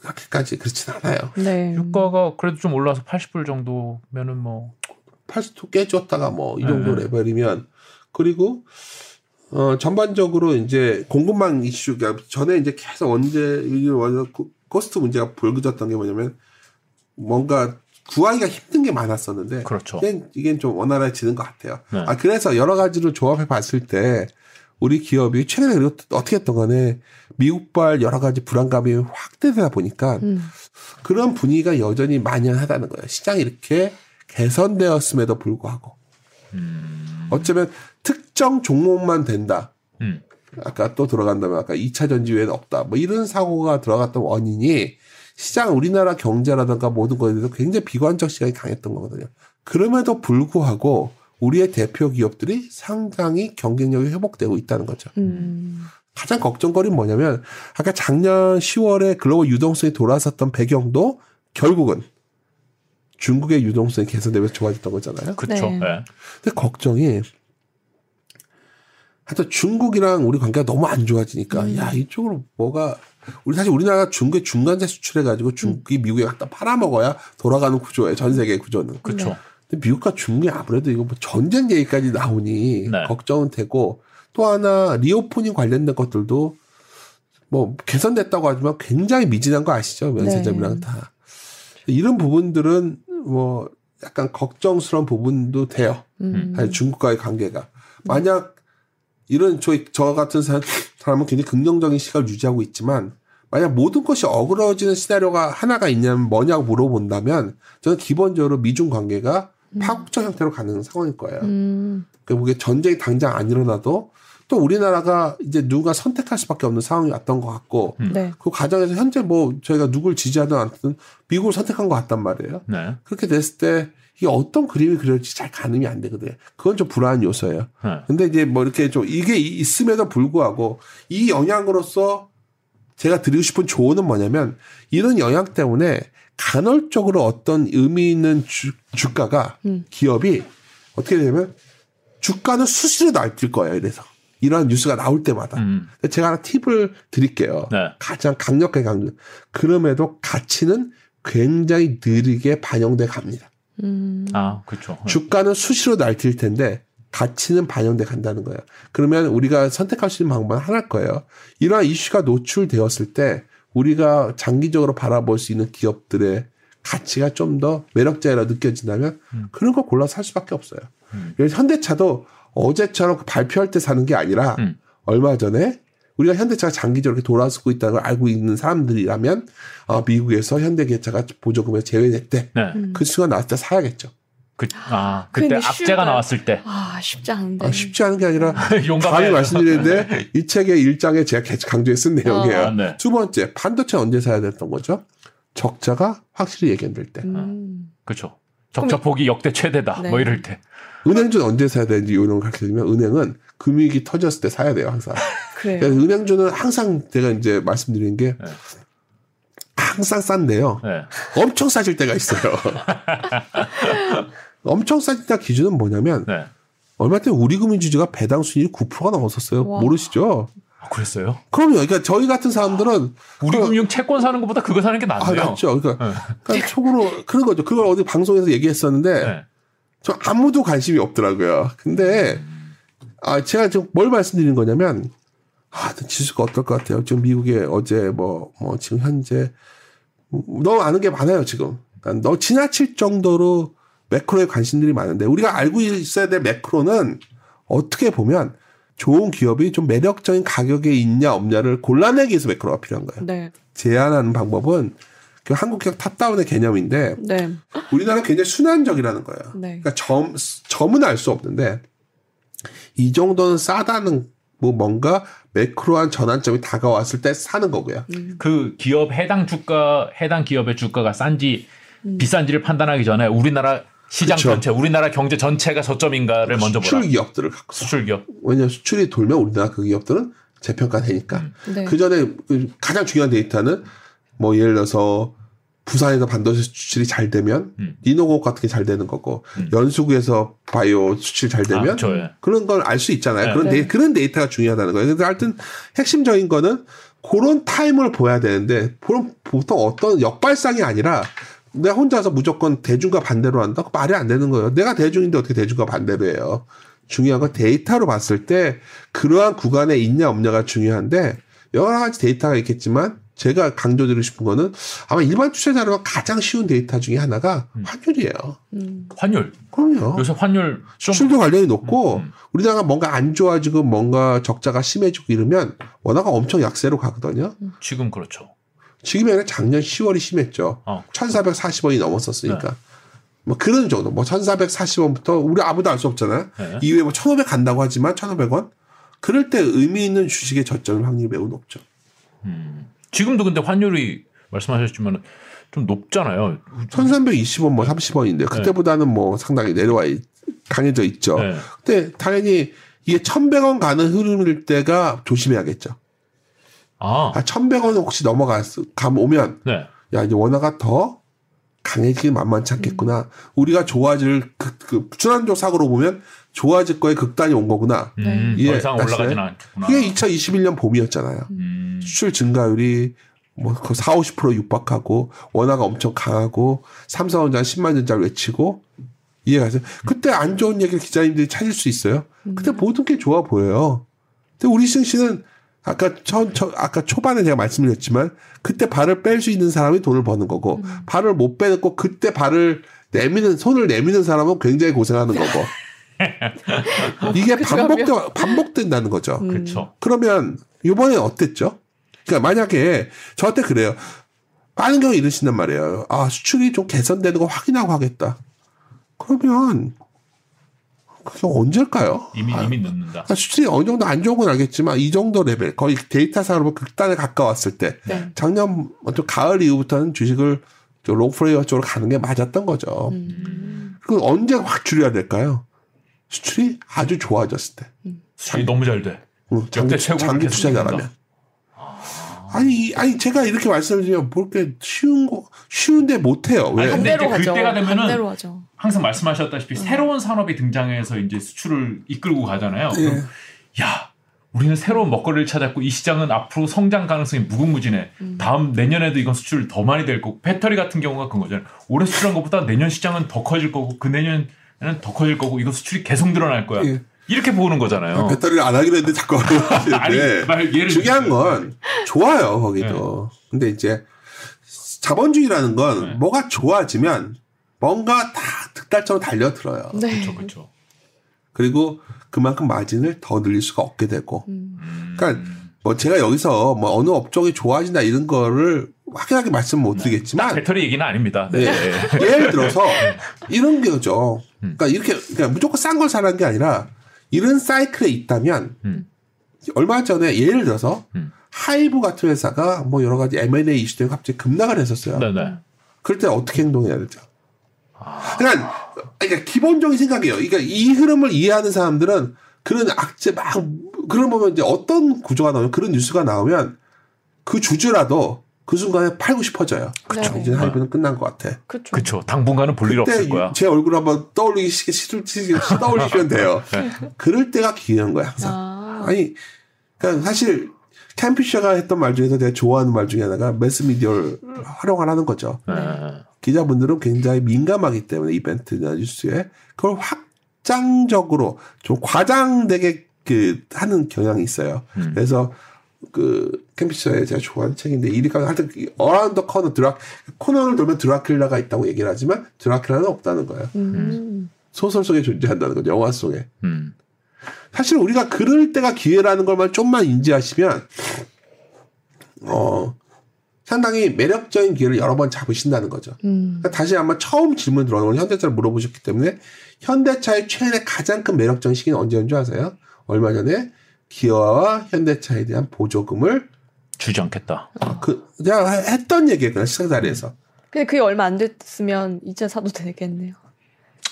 C: 그렇게까지 그렇진 않아요.
A: 네.
B: 유가가 그래도 좀 올라서 80불 정도면은 뭐
C: 80도 깨졌다가 뭐 이 정도
B: 네.
C: 레벨이면 그리고 어 전반적으로 이제 공급망 이슈 가 전에 이제 계속 언제 이게 완전 코- 코스트 문제가 불거졌던 게 뭐냐면 뭔가 구하기가 힘든 게 많았었는데
B: 그렇죠.
C: 이게, 이게 좀 원활해지는 것 같아요.
B: 네.
C: 아 그래서 여러 가지를 조합해 봤을 때 우리 기업이 최근에 그리고 어떻게 했던 간에 미국발 여러 가지 불안감이 확대되다 보니까
A: 음.
C: 그런 분위기가 여전히 만연하다는 거예요. 시장이 이렇게 개선되었음에도 불구하고
B: 음.
C: 어쩌면 특정 종목만 된다.
B: 음.
C: 아까 또 들어간다면 아까 2차 전지 외에는 없다. 뭐 이런 사고가 들어갔던 원인이 시장 우리나라 경제라든가 모든 것에 대해서 굉장히 비관적 시각이 강했던 거거든요. 그럼에도 불구하고 우리의 대표 기업들이 상당히 경쟁력이 회복되고 있다는 거죠.
A: 음.
C: 가장 걱정거리는 뭐냐면 아까 작년 10월에 글로벌 유동성이 돌아섰던 배경도 결국은 중국의 유동성이 개선되면서 좋아졌던 거잖아요.
B: 그렇죠.
A: 네.
B: 네.
C: 근데 걱정이 하여튼 중국이랑 우리 관계가 너무 안 좋아지니까
A: 음.
C: 야 이쪽으로 뭐가 우리 사실 우리나라가 중국에 중간재 수출해 가지고 중국이 미국에 갖다 팔아먹어야 돌아가는 구조예요 전 세계 구조는
B: 그렇죠.
C: 근데 미국과 중국이 아무래도 이거 뭐 전쟁 얘기까지 나오니
B: 네.
C: 걱정은 되고 또 하나 reopening 관련된 것들도 뭐 개선됐다고 하지만 굉장히 미진한 거 아시죠 면세점이랑
A: 네.
C: 다 이런 부분들은 뭐 약간 걱정스러운 부분도 돼요.
A: 음.
C: 중국과의 관계가 만약 이런 저, 저 같은 사람, 사람은 굉장히 긍정적인 시각을 유지하고 있지만 만약 모든 것이 어그러지는 시나리오가 하나가 있냐면 뭐냐고 물어본다면 저는 기본적으로 미중 관계가 파국적 형태로 가는 상황일 거예요.
A: 음.
C: 그러니까 그게 전쟁이 당장 안 일어나도 또 우리나라가 이제 누가 선택할 수밖에 없는 상황이 왔던 것 같고
B: 음.
A: 네.
C: 그 과정에서 현재 뭐 저희가 누굴 지지하든 않든 미국을 선택한 것 같단 말이에요.
B: 네.
C: 그렇게 됐을 때 이게 어떤 그림이 그려질지 잘 가늠이 안 되거든요. 그건 좀 불안한 요소예요.
B: 네.
C: 근데 이제 뭐 이렇게 좀 이게 있음에도 불구하고 이 영향으로서 제가 드리고 싶은 조언은 뭐냐면 이런 영향 때문에 간헐적으로 어떤 의미 있는 주, 주가가
A: 음.
C: 기업이 어떻게 되냐면 주가는 수시로 날뛸 거예요. 이래서 이러한 뉴스가 나올 때마다
B: 음.
C: 제가 하나 팁을 드릴게요.
B: 네.
C: 가장 강력하게 강조. 그럼에도 가치는 굉장히 느리게 반영돼 갑니다.
A: 음.
B: 아, 그렇죠. 네.
C: 주가는 수시로 날뛸 텐데 가치는 반영돼 간다는 거예요. 그러면 우리가 선택할 수 있는 방법은 하나일 거예요. 이러한 이슈가 노출되었을 때 우리가 장기적으로 바라볼 수 있는 기업들의 가치가 좀 더 매력적이라 느껴진다면
B: 음.
C: 그런 거 골라서 살 수밖에 없어요.
B: 음.
C: 현대차도 어제처럼 그 발표할 때 사는 게 아니라
B: 음.
C: 얼마 전에 우리가 현대차가 장기적으로 이렇게 돌아서고 있다는 걸 알고 있는 사람들이라면 어, 미국에서 현대기아차가 보조금에 제외됐대.
B: 네.
A: 음.
C: 그 순간 나왔을 때 사야겠죠.
B: 그, 아, 그때 악재가? 나왔을 때.
A: 아 쉽지 않은데.
C: 아, 쉽지 않은 게 아니라 *laughs*
B: 용감해.
C: 감히 말씀드리는데 *laughs* 이 책의 일장에 제가 쓴 내용이에요.
B: 아, 네.
C: 두 번째 반도체 언제 사야 됐던 거죠? 적자가 확실히 예견될 때.
A: 음.
B: 그렇죠. 적자 폭이 역대 최대다.
A: 네.
B: 뭐 이럴 때.
C: 은행주는 언제 사야 되는지 이런 걸 가르쳐 주면 은행은 금융위기 터졌을 때 사야 돼요 항상. *laughs*
A: 그래요.
C: 그래서 은행주는 항상 제가 이제 말씀드리는 게
B: 네.
C: 항상 싼데요.
B: 네.
C: 엄청 싸질 때가 있어요. *laughs* 엄청 싸질 때 기준은 뭐냐면
B: 네.
C: 얼마 전에 우리금융주주가 배당 수익이 9%가 넘었었어요.
A: 와.
C: 모르시죠?
B: 아, 그랬어요?
C: 그럼요. 그러니까 저희 같은 사람들은
B: 우리
C: 그-
B: 금융 채권 사는 것보다 그거 사는 게
C: 아,
B: 낫네요.
C: 맞죠. 그러니까,
B: 네.
C: 그러니까 속으로 그런 거죠. 그걸 어디 방송에서 얘기했었는데
B: 네.
C: 저 아무도 관심이 없더라고요. 근데 아 제가 지금 뭘 말씀드리는 거냐면 아 지수가 어떨 것 같아요. 지금 미국에 어제 뭐 뭐 지금 현재 너무 아는 게 많아요 지금. 그러니까 너 지나칠 정도로 매크로에 관심들이 많은데 우리가 알고 있어야 될 매크로는 어떻게 보면 좋은 기업이 좀 매력적인 가격에 있냐 없냐를 골라내기 위해서 매크로가 필요한 거예요.
A: 네.
C: 제한하는 방법은 그 한국 기업 탑다운의 개념인데
A: 네.
C: 우리나라 는 굉장히 순환적이라는 거예요.
A: 네.
C: 그러니까 점 점은 알 수 없는데 이 정도는 싸다는 뭐 뭔가 macro한 전환점이 다가왔을 때 사는 거고요.
B: 그 기업 해당 주가 해당 기업의 주가가 싼지 비싼지를 판단하기 전에 우리나라 시장
C: 그쵸.
B: 전체, 우리나라 경제 전체가 저점인가를 먼저 보라.
C: 수출 기업들을 갖고
B: 수출 기업.
C: 왜냐하면 수출이 돌면 우리나라 그 기업들은 재평가되니까.
B: 음.
A: 네.
C: 그 전에 그 가장 중요한 데이터는 뭐 예를 들어서 부산에서 반도체 수출이 잘 되면
B: 음.
C: 리노공 같은 게 잘 되는 거고
B: 음.
C: 연수구에서 바이오 수출 잘 되면
B: 아, 저, 예.
C: 그런 걸 알 수 있잖아요.
B: 네.
C: 그런
A: 네.
C: 데이, 그런 데이터가 중요하다는 거예요. 그래서 하여튼 핵심적인 거는 그런 타임을 보야 되는데 보통 어떤 역발상이 아니라 내가 혼자서 무조건 대중과 반대로 한다? 그 말이 안 되는 거예요. 내가 대중인데 어떻게 대중과 반대로 해요. 중요한 건 데이터로 봤을 때 그러한 구간에 있냐 없냐가 중요한데 여러 가지 데이터가 있겠지만 제가 강조드리고 싶은 거는 아마 일반 투자자로 가장 쉬운 데이터 중에 하나가 환율이에요.
A: 음.
B: 환율.
C: 그럼요.
B: 요새 환율 좀
C: 수출도 관련이 높고
B: 음, 음.
C: 우리나라가 뭔가 안 좋아지고 뭔가 적자가 심해지고 이러면 원화가 엄청 약세로 가거든요.
B: 지금 그렇죠.
C: 지금이 아니라 작년 10월이 심했죠.
B: 어.
C: 1440원이 넘었었으니까.
B: 네.
C: 뭐 그런 정도. 뭐 1440원부터 우리 아무도 알 수 없잖아요.
B: 네.
C: 이후에 뭐 1500 간다고 하지만 1500원? 그럴 때 의미 있는 주식의 저점일 확률이 매우 높죠.
B: 음. 지금도 근데 환율이 말씀하셨지만 좀 높잖아요.
C: 1320원 뭐 30원인데 그때보다는 뭐 상당히 내려와 있- 강해져 있죠.
B: 네.
C: 근데 당연히 이게 1100원 가는 흐름일 때가 조심해야겠죠.
B: 아,
C: 아, 1100원 혹시 넘어갔, 감 오면,
B: 네.
C: 야, 이제 원화가 더 강해지기 만만치 않겠구나. 우리가 좋아질, 그, 그, 순환적 사고로 보면 좋아질 거에 극단이 온 거구나.
B: 음,
C: 예,
B: 더 이상? 올라가지는 않겠구나.
C: 그게 2021년 봄이었잖아요.
B: 음,
C: 수출 증가율이 뭐, 그 4, 50% 육박하고, 원화가 엄청 강하고, 삼성전자 10만 전자를 외치고, 이해가 가세요? 그때 안 좋은 얘기를 기자님들이 찾을 수 있어요. 그때 모든 게 좋아 보여요. 근데 우리 승 씨는 아까 저, 저 아까 초반에 제가 말씀드렸지만 그때 발을 뺄 수 있는 사람이 돈을 버는 거고 발을 못 빼고 그때 발을 내미는 손을 내미는 사람은 굉장히 고생하는 거고 *laughs* *laughs* 이게 반복돼 반복된다는 거죠.
B: 그렇죠.
C: 그러면 이번에 어땠죠? 그러니까 만약에 저한테 그래요. 많은 경우 이러신단 말이에요. 아 수출이 좀 개선되는 거 확인하고 하겠다. 그러면 그게 언제일까요?
B: 이미
C: 아,
B: 이미 늦는다.
C: 아, 수출이 어느 정도 안 좋은 건 알겠지만 이 정도 레벨 거의 데이터상으로 극단에 가까웠을 때
A: 네.
C: 작년 좀 가을 이후부터는 주식을 좀 long player 쪽으로 가는 게 맞았던 거죠.
A: 음.
C: 그 언제 확 줄여야 될까요? 수출이 아주 좋아졌을 때.
B: 수출이 너무 잘 돼.
C: 응, 장기, 장기 투자자라면. 아니, 아니, 제가 이렇게 말씀드리면 볼게 쉬운 거, 쉬운데 못해요. 왜?
B: 아니, 근데
A: 반대로 가죠.
B: 그때가 되면은
A: 하죠.
B: 항상 말씀하셨다시피 새로운 산업이 등장해서 이제 수출을 이끌고 가잖아요.
C: 예.
B: 그럼 야, 우리는 새로운 먹거리를 찾았고 이 시장은 앞으로 성장 가능성이 무궁무진해. 다음 내년에도 이건 수출 더 많이 될 거고 배터리 같은 경우가 그런 거잖아요. 올해 수출한 것보다 내년 시장은 더 커질 거고 그 내년에는 더 커질 거고 이거 수출이 계속 늘어날 거야.
C: 예.
B: 이렇게 보는 거잖아요.
C: 배터리를 안 하기로 했는데 자꾸
B: 아니. 말
C: 중요한. 건 좋아요, 거기도. 근데 이제 자본주의라는 건
B: 네.
C: 뭐가 좋아지면 뭔가 다 득달처럼 달려들어요.
A: 네.
B: 그렇죠, 그렇죠.
C: 그리고 그만큼 마진을 더 늘릴 수가 없게 되고.
A: 음.
C: 그러니까 뭐 제가 여기서 뭐 어느 업종이 좋아진다 이런 거를 확연하게 말씀 못 드리겠지만
B: 배터리 얘기는 아닙니다.
C: 네.
B: 네. *laughs*
C: 예를 들어서 이런 거죠. 그러니까 이렇게 그러니까 무조건 싼 걸 사라는 게 아니라 이런 사이클에 있다면
B: 음.
C: 얼마 전에 예를 들어서
B: 음.
C: 하이브 같은 회사가 뭐 여러 가지 M&A 이슈 때문에 갑자기 급락을 했었어요.
B: 네, 네.
C: 그럴 때 어떻게 행동해야 되죠? 그러니까, 그러니까 기본적인 생각이에요. 그러니까 이 흐름을 이해하는 사람들은 그런 악재 막 그런 보면 이제 어떤 구조가 나오면 그런 뉴스가 나오면 그 주주라도 그 순간에 팔고 싶어져요.
A: 그쵸.
C: 아, 이제 하이브는 끝난 것 같아.
A: 그렇죠.
B: 그렇죠. 당분간은 볼 일 없을
C: 그때
B: 거야.
C: 제 얼굴 한번 떠올리기 시, 시, 시, 떠올리시면 돼요. *laughs*
B: 네.
C: 그럴 때가 기회인 거야 항상.
A: 아.
C: 아니, 그러니까 사실 켄 피셔가 했던 말 중에서 제가 좋아하는 말 중에 하나가 매스미디어를 활용하라는 거죠.
B: 네.
C: 기자분들은 굉장히 민감하기 때문에 이벤트나 뉴스에 그걸 확장적으로 좀 과장되게 그 하는 경향이 있어요.
B: 음.
C: 그래서 그 켄 피셔의 제가 좋아하는 책인데 이리가 하여튼 around corner 드라 코너를 돌면 드라큘라가 있다고 얘기를 하지만 드라큘라는 없다는 거예요.
A: 음.
C: 소설 속에 존재한다는 거죠. 영화 속에.
B: 음.
C: 사실 우리가 그럴 때가 기회라는 걸만 좀만 인지하시면 어 상당히 매력적인 기회를 여러 번 잡으신다는 거죠.
A: 음.
C: 그러니까 다시 한번 처음 질문 들어오는 현대차를 물어보셨기 때문에 현대차의 최근에 가장 큰 매력적인 시기는 언제인 줄 아세요? 얼마 전에 기아와 현대차에 대한 보조금을
B: 주지 않겠다.
C: 그 그냥 했던 얘기예요. 그냥 시장 자리에서.
A: 근데 그게 얼마 안 됐으면 이제 사도 되겠네요.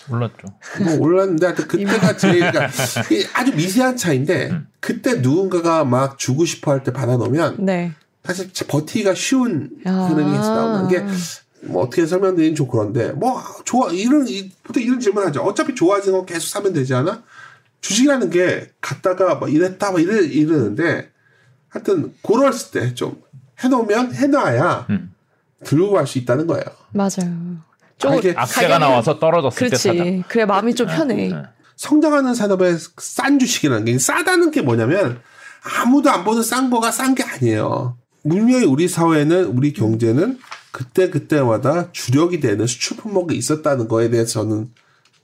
B: 몰랐죠.
C: 뭐 올랐는데 하여튼 그때가 제일 그러니까 *laughs* 아주 미세한 차인데
B: 음.
C: 그때 누군가가 막 주고 싶어 할 때 받아놓으면
A: 네.
C: 사실 버티기가 쉬운
A: 아.
C: 흐름에서 나오는 게 뭐 어떻게 설명드리긴 좀 그런데 뭐 좋아 이런 이- 보통 이런 질문하죠. 어차피 좋아지는 거 계속 사면 되지 않아? 주식이라는 게 갔다가 뭐 이랬다 뭐 이래 이러는데 하여튼 그랬을 때좀 해놓으면 해놔야
B: 음.
C: 들고 갈 수 있다는 거예요.
A: 맞아요. 좀
C: 아, 이게
B: 악재가
A: 가격이-
B: 나와서 떨어졌을 때 사자.
A: 그렇지. 그래 마음이 좀 편해.
B: 네.
C: 성장하는 산업의 싼 주식이라는 게 싸다는 게 뭐냐면 아무도 안 보는 싼 거가 싼 게 아니에요. 분명히 우리 사회는 우리 경제는 그때 그때마다 주력이 되는 수출 품목이 있었다는 거에 대해서 저는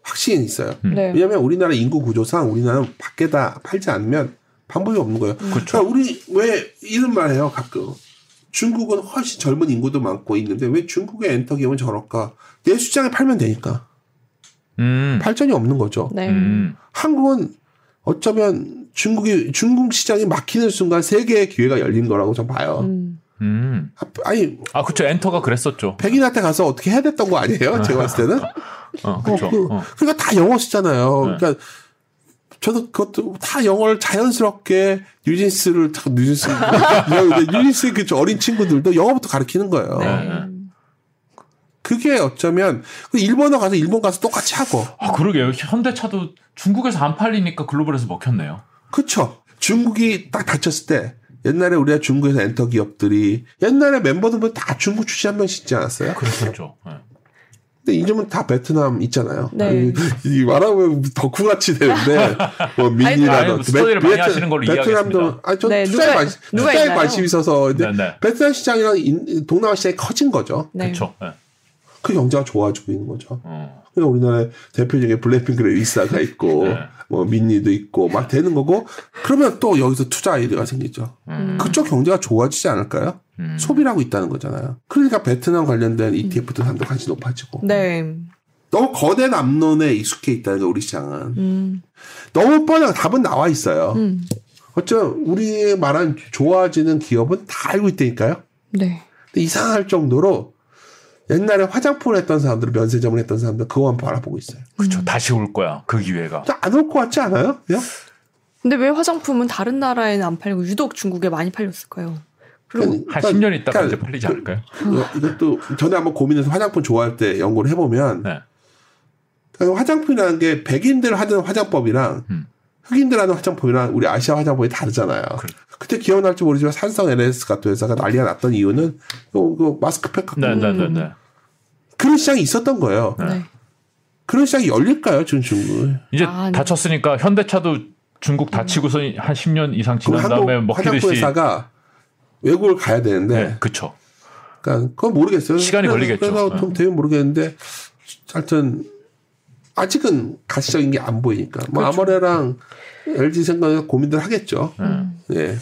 C: 확신이 있어요.
A: 네.
C: 왜냐하면 우리나라 인구 구조상 우리나라는 밖에다 팔지 않으면 방법이 없는 거예요.
B: 그렇죠.
C: 그러니까 우리 왜 이런 말 해요 가끔 중국은 훨씬 젊은 인구도 많고 있는데 왜 중국의 엔터 기업은 저럴까? 내 시장에 팔면 되니까
B: 음.
C: 발전이 없는 거죠.
A: 네.
B: 음.
C: 한국은 어쩌면 중국이 중국 시장이 막히는 순간 세계의 기회가 열린 거라고 전 봐요.
A: 음.
B: 음.
C: 아니
B: 아, 그쵸. 엔터가 그랬었죠.
C: 백인한테 가서 어떻게 해야 됐던 거 아니에요? 제가 봤을 때는. *laughs*
B: 어, 그쵸.
C: 어, 그,
B: 어.
C: 그러니까 다 영어 쓰잖아요.
B: 네.
C: 그러니까 저도 그것도 다 영어를 자연스럽게 뉴진스를 다 뉴진스 *laughs* 뉴진스 그 어린 친구들도 영어부터 가르치는 거예요.
B: 네.
C: 그게 어쩌면 그 일본어 가서 일본 가서 똑같이 하고
B: 아, 그러게요. 현대차도 중국에서 안 팔리니까 글로벌에서 먹혔네요.
C: 그쵸. 중국이 딱 닫혔을 때 옛날에 우리가 중국에서 엔터 기업들이 옛날에 멤버들 보면 다 중국 출신 한 명씩 있지 않았어요?
B: 그랬었죠. 네.
C: 근데 이름은 다 베트남 있잖아요.
A: 네.
C: 이, 이 말하면 덕후같이 되는데 뭐
B: 아니,
C: 민이라든
B: 뭐 스터디를 많이 하시는 걸로 이해하겠습니다.
C: 아니 저
A: 네,
C: 투자에
A: 누가-
C: 관심
A: 누가
C: 투자에? 관심이 있어서
B: 네, 네.
C: 베트남 시장이랑 인- 동남아 시장이 커진 거죠.
A: 네.
B: 그쵸. 네.
C: 그 경제가 좋아지고 있는 거죠.
B: 어.
C: 그러니까 우리나라에 대표적인 블랙핑크의 리사가 *laughs* 있고
B: 네.
C: 뭐 민니도 있고 막 되는 거고 그러면 또 여기서 투자 아이디어가 생기죠.
B: 음.
C: 그쪽 경제가 좋아지지 않을까요?
B: 음.
C: 소비를 하고 있다는 거잖아요. 그러니까 베트남 관련된 ETF도 단도 관심이 높아지고
A: 네.
C: 너무 거대 남론에 익숙해 있다는 거 우리 시장은
A: 음.
C: 너무 뻔한 답은 나와 있어요.
A: 음.
C: 어쩌면 우리 말한 좋아지는 기업은 다 알고 있다니까요.
A: 네.
C: 근데 이상할 정도로 옛날에 화장품을 했던 사람들, 면세점을 했던 사람들 그거만 바라보고 있어요.
B: 그쵸. 다시 올 거야. 그 기회가.
C: 안 올 것 같지 않아요? 그냥?
A: 근데 왜 화장품은 다른 나라에는 안 팔리고 유독 중국에 많이 팔렸을까요? 그리고
B: 한 10년 있다가
C: 그러니까
B: 이제 팔리지 않을까요?
C: 이거- 이것도 전에 한번 고민해서 화장품 좋아할 때 연구를 해보면
B: 네.
C: 그러니까 화장품이라는 게 백인들 하는 화장법이랑
B: 음.
C: 흑인들 하는 화장품이랑 우리 아시아 화장법이 다르잖아요.
B: 그래.
C: 그때 기억날지 모르지만 산성 LS 같은 회사가 난리가 났던 이유는 요, 그 마스크팩 갖고
B: 네, 네, 네, 네.
C: 그런 시장이 있었던 거예요.
A: 네.
C: 그런 시장이 열릴까요, 지금 중국?
B: 이제
A: 아, 네.
B: 다쳤으니까 현대차도 중국 다치고서 한 10년 이상 지난
C: 한국
B: 다음에
C: 화장품
B: 먹히듯이.
C: 회사가 외국을 가야 되는데,
B: 네, 그쵸.
C: 그러니까 그건 모르겠어요.
B: 시간이
C: 그래서-
B: 걸리겠죠.
C: 그래서
B: 네.
C: 좀 되면 모르겠는데, 하여튼 아직은 가시적인 게 안 보이니까. 뭐
B: 그렇죠.
C: 아모레랑 LG 생각에 고민들 하겠죠.
A: 음.
C: 예.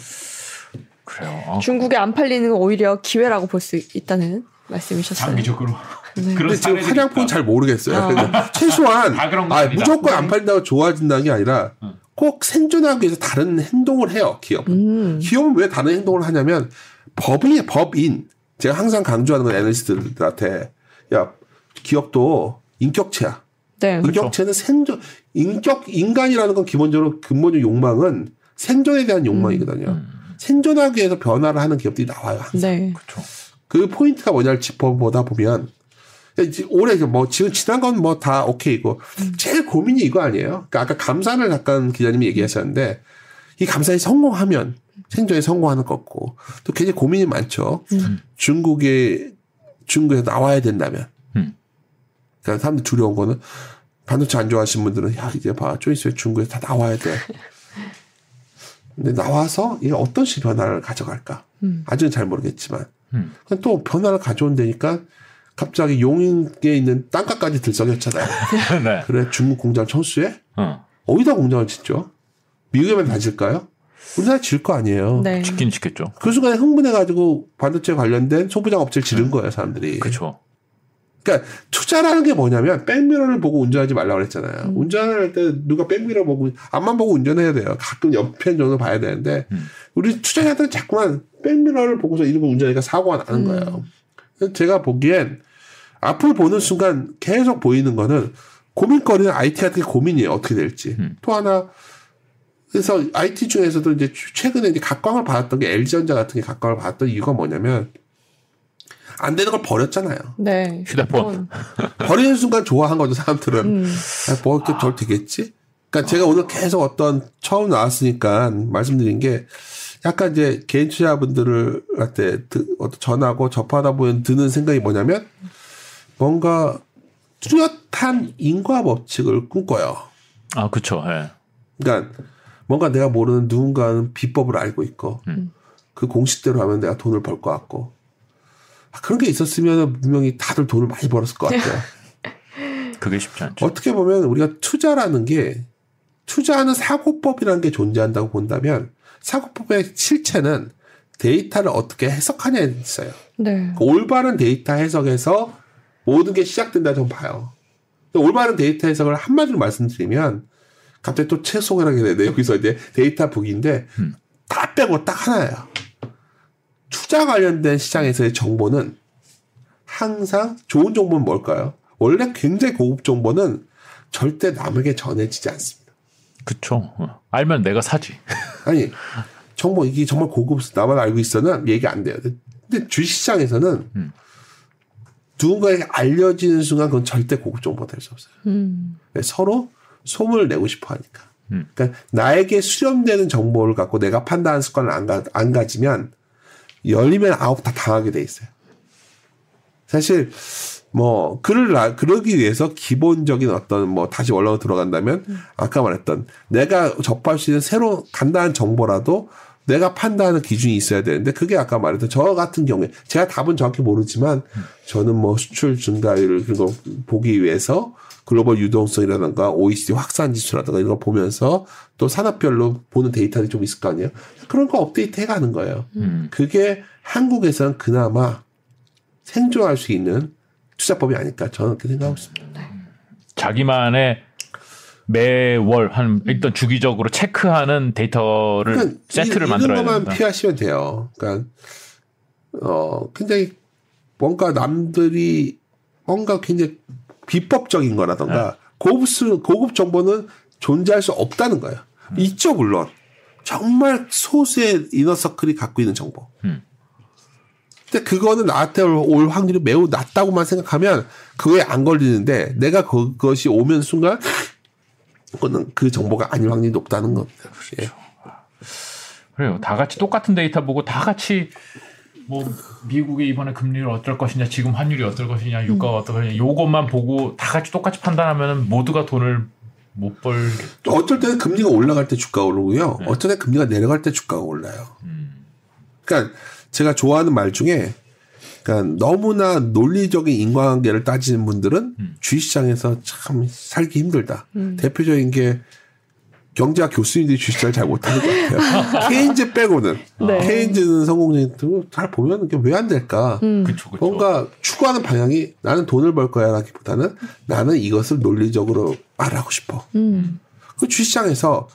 B: 그래요. 아,
A: 중국에 안 팔리는 건 오히려 기회라고 볼 수 있다는 말씀이셨어요.
B: 장기적으로.
A: 네.
B: 그런
C: 근데 지금 화장품. 잘 모르겠어요.
A: 아.
C: 최소한 아. 무조건 안 팔린다고 좋아진다는 게 아니라
B: 응.
C: 꼭 생존하기 위해서 다른 행동을 해요. 기업은.
A: 음.
C: 기업은 왜 다른 행동을 하냐면 법이 법인 제가 항상 강조하는 건 애널리스트들한테 야 기업도 인격체야.
A: 네.
B: 그렇죠.
C: 인격체는 생존 인격 인간이라는 건 기본적으로 근본적 욕망은 생존에 대한 욕망이거든요.
B: 음.
C: 생존하기 위해서 변화를 하는 기업들이 나와요. 항상.
A: 네.
B: 그쵸.
C: 그 포인트가 뭐냐를 짚어보다 보면 올해 뭐 지금 지난 건 뭐 다 오케이고 제일 고민이 이거 아니에요. 그러니까 아까 감산을 잠깐 기자님이 얘기하셨는데 이 감산이 성공하면 생존에 성공하는 거고 또 굉장히 고민이 많죠.
A: 음.
C: 중국에 중국에서 나와야 된다면
B: 음.
C: 그러니까 사람들 두려운 거는 반도체 안 좋아하시는 분들은 야 이제 봐좀 있으면 중국에서 다 나와야 돼. 근데 나와서 이게 어떤 식 변화를 가져갈까?
A: 음.
C: 아직은 잘 모르겠지만
B: 음.
C: 또 변화를 가져온다니까 갑자기 용인에 있는 땅값까지 들썩였잖아요. *laughs*
B: 네.
C: 그래 중국 공장 철수해?
B: 어.
C: 어디다 공장을 짓죠? 미국에만 다 질까요? 우리나라 질 거 아니에요.
A: 네.
B: 짓긴 짓겠죠.
C: 그 순간에 흥분해가지고 반도체 관련된 소부장 업체를 지른 거예요, 사람들이.
B: 그쵸.
C: 그러니까 투자라는 게 뭐냐면 백미러를 보고 운전하지 말라고 그랬잖아요. 운전을 할 때 누가 백미러 보고 앞만 보고 운전해야 돼요. 가끔 옆편 정도 봐야 되는데
B: 음.
C: 우리 투자자들은 자꾸만 백미러를 보고서 이러고 운전하니까 사고가 나는 거예요. 그래서 제가 보기엔 앞을 보는 순간 계속 보이는 거는 고민거리는 IT 같은 게 고민이에요. 어떻게 될지.
B: 음.
C: 또 하나 그래서 IT 중에서도 이제 최근에 이제 각광을 받았던 게 LG전자 같은 게 각광을 받았던 이유가 뭐냐면 안 되는 걸 버렸잖아요.
A: 네.
B: 휴대폰. *laughs*
C: 버리는 순간 좋아한 거죠 사람들은.
A: 음.
C: 아, 뭐 이렇게 절 되겠지? 그러니까 제가 오늘 계속 어떤 처음 나왔으니까 말씀드린 게 약간 이제 개인 투자분들한테 어떤 전하고 접하다 보면 드는 생각이 뭐냐면 뭔가 뚜렷한 인과 법칙을 꿈꿔요.
B: 아, 그쵸. 예.
C: 그러니까 뭔가 내가 모르는 누군가는 비법을 알고 있고
B: 음.
C: 그 공식대로 하면 내가 돈을 벌 것 같고 아, 그런 게 있었으면 분명히 다들 돈을 많이 벌었을 것 같아요. *laughs*
B: 그게 쉽지 않죠.
C: 어떻게 보면 우리가 투자라는 게 투자하는 사고법이라는 게 존재한다고 본다면 사고법의 실체는 데이터를 어떻게 해석하냐에 있어요.
A: 네.
C: 그 올바른 데이터 해석에서 모든 게 시작된다 전 봐요. 올바른 데이터 해석을 한마디로 말씀드리면 갑자기 또 채소가 하게 되네. 여기서 이제 데이터 북인데
B: 음.
C: 다 빼고 딱 하나예요. 투자 관련된 시장에서의 정보는 항상 좋은 정보는 뭘까요? 원래 굉장히 고급 정보는 절대 남에게 전해지지 않습니다.
B: 그쵸. 어. 알면 내가 사지. *laughs*
C: 아니 정보 이게 정말 고급 나만 알고 있어는 얘기 안 돼요. 근데 주식시장에서는
B: 음.
C: 누군가에게 알려지는 순간 그건 절대 고급 정보가 될 수 없어요.
A: 음.
C: 서로 소문을 내고 싶어 하니까.
B: 음.
C: 그러니까 나에게 수렴되는 정보를 갖고 내가 판단하는 습관을 안, 가, 안 가지면 열리면 아홉 다 당하게 돼 있어요. 사실 뭐 그를 나- 그러기 위해서 기본적인 어떤 뭐 다시 원론으로 들어간다면 아까 말했던 내가 접할 수 있는 새로 간단한 정보라도 내가 판단하는 기준이 있어야 되는데 그게 아까 말했던 저 같은 경우에 제가 답은 정확히 모르지만 저는 뭐 수출 증가율을 그런 걸 보기 위해서 글로벌 유동성이라든가 OECD 확산 지수라든가 이런 거 보면서 또 산업별로 보는 데이터들이 좀 있을 거 아니에요. 그런 거 업데이트 해가는 거예요.
B: 음.
C: 그게 한국에서는 그나마 생존할 수 있는 투자법이 아닐까 저는 그렇게 생각하고 있습니다.
B: 자기만의 매월 한 일단 주기적으로 체크하는 데이터를
C: 그러니까
B: 세트를
C: 이-
B: 만들어야
C: 이런 것만
B: 된다.
C: 피하시면 돼요. 그러니까 어 굉장히 뭔가 남들이 뭔가 굉장히 비법적인 거라던가
B: 네.
C: 고급 수, 고급 정보는 존재할 수 없다는 거예요.
B: 음.
C: 있죠 물론 정말 소수의 이너서클이 갖고 있는 정보.
B: 음.
C: 근데 그거는 나한테 올 확률이 매우 낮다고만 생각하면 그거에 안 걸리는데 내가 그것이 오면 순간 그거는 그 정보가 아닐 확률이 높다는 겁니다. 예.
B: 그래요. 다 같이 똑같은 데이터 보고 다 같이 뭐 미국의 이번에 금리를 어떨 것이냐, 지금 환율이 어떨 것이냐, 유가가 어떨 것이냐, 요것만 보고 다 같이 똑같이 판단하면 모두가 돈을 못 벌.
C: 또 어쩔 때는 금리가 올라갈 때 주가가 오르고요.
B: 네.
C: 어쩔 때 금리가 내려갈 때 주가가 올라요.
B: 음.
C: 그러니까 제가 좋아하는 말 중에 그러니까 너무나 논리적인 인과관계를 따지는 분들은
B: 음.
C: 주식 시장에서 참 살기 힘들다. 대표적인 게 경제학 교수님들이 주식시장을 잘 못하는 것 같아요. *laughs* 케인즈 빼고는
A: 네.
C: 케인즈는 성공적인 잘 보면 이게 왜 안 될까?
A: 음.
B: 그쵸, 그쵸.
C: 뭔가 추구하는 방향이 나는 돈을 벌 거야라기보다는 나는 이것을 논리적으로 말하고 싶어.
A: 음.
C: 그 주시장에서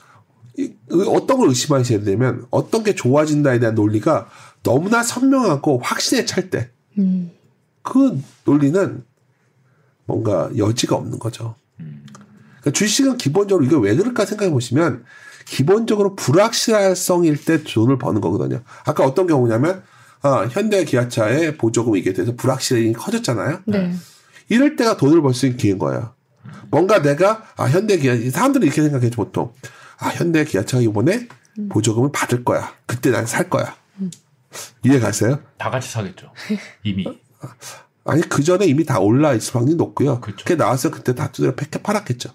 C: 이- 그 어떤 걸 의심하셔야 되냐면 어떤 게 좋아진다에 대한 논리가 너무나 선명하고 확신에 찰 때 그
A: 음.
C: 논리는 뭔가 여지가 없는 거죠. 그러니까 주식은 기본적으로 이게 왜 그럴까 생각해 보시면 기본적으로 불확실성일 때 돈을 버는 거거든요. 아까 어떤 경우냐면 아, 현대 기아차의 보조금이 이게 돼서 불확실성이 커졌잖아요.
A: 네.
C: 이럴 때가 돈을 벌 수 있는 기회인 거예요. 뭔가 내가 아 현대 기아 사람들이 이렇게 생각해죠 보통 아 현대 기아차가 이번에 보조금을 받을 거야. 그때 난 살 거야. 이해 가세요?
B: 다 같이 사겠죠. 이미. *laughs*
C: 아니 그 전에 이미 다 올라 있을 확률이 높고요.
B: 그쵸.
C: 그게 나와서 그때 다 두드려 패켜 팔았겠죠.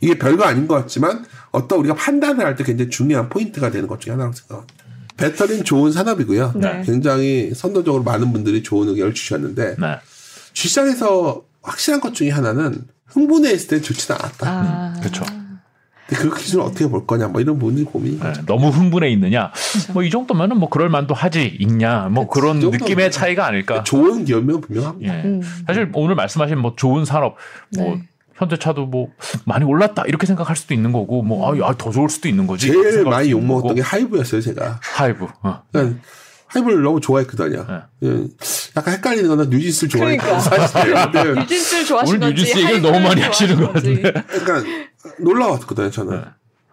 C: 이게 별거 아닌 것 같지만 어떤 우리가 판단을 할 때 굉장히 중요한 포인트가 되는 것 중에 하나라고 생각합니다. 배터리는 좋은 산업이고요.
A: 네.
C: 굉장히 선도적으로 많은 분들이 좋은 의견을 주셨는데
B: 네.
C: 주시장에서 확실한 것 중에 하나는 흥분해 있을 때 좋지는 않았다.
A: 아.
C: 근데 그 기준을 어떻게 볼 거냐, 뭐 이런 부분이 고민이.
B: 네, 너무 흥분해 있느냐? 뭐 이 정도면은 뭐 그럴 만도 하지 있냐? 뭐 그런
C: 이 정도면
B: 느낌의 차이가 아닐까?
C: 좋은 기업이면 분명합니다.
B: 예.
A: 음.
B: 사실 오늘 말씀하신 뭐 좋은 산업, 뭐
A: 네.
B: 현대차도 뭐 많이 올랐다 이렇게 생각할 수도 있는 거고, 뭐 아, 아, 더 좋을 수도 있는 거지.
C: 제일 많이 욕 먹었던
B: 거고.
C: 게 하이브였어요, 제가.
B: 하이브. 어.
C: 그러니까 하이브를 너무 좋아했거든요.
B: 네.
C: 예, 약간 헷갈리는 거는 뉴진스를 좋아했고
A: 그러니까.
C: 사실이에요. *laughs* 근데
A: 뉴진스를 좋아하시는
B: 오늘
A: 건지
B: 뉴진스 얘기를 너무 많이 하시는 것
A: 좋아하시는 건지.
C: 그러니까 놀라웠거든요. 저는
B: 네.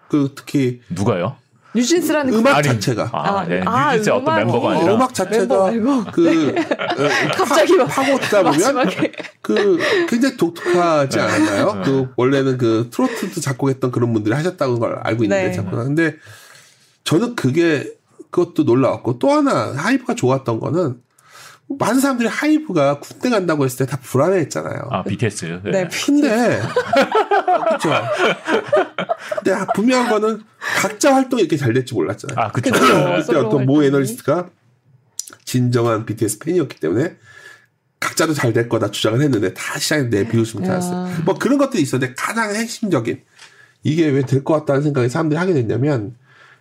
C: 그 특히
B: 누가요?
A: 뉴진스라는
C: 음악
B: 아니,
C: 자체가
B: 아,
A: 아,
B: 네.
A: 아,
B: 뉴진스의 어떤
A: 음악이-
B: 멤버가
C: 어,
B: 아니라
C: 음악 자체가. 그 *laughs* 어,
A: 갑자기
C: 파, 파고다 보면 그 굉장히 독특하지 않았나요?
B: 네.
C: 그 원래는 그 트로트도 작곡했던 그런 분들이 하셨다는 걸 알고 있는데
A: 네.
C: 작곡. 근데 저는 그게 그것도 놀라웠고 또 하나 하이브가 좋았던 거는 많은 사람들이 하이브가 군대 간다고 했을 때 다 불안해했잖아요.
B: 아 BTS. 네.
A: 네.
C: 근데 그렇죠. 근데 분명한 거는 각자 활동이 이렇게 잘 될지 몰랐잖아요.
B: 아 그쵸.
A: 그쵸.
C: 그때 어떤 모. 애널리스트가 진정한 BTS 팬이었기 때문에 각자도 잘 될 거다 주장을 했는데 다 시장에 내비웃음을
A: 야.
C: 타았어요. 뭐 그런 것들이 있었는데 가장 핵심적인 이게 왜 될 것 같다는 생각이 사람들이 하게 됐냐면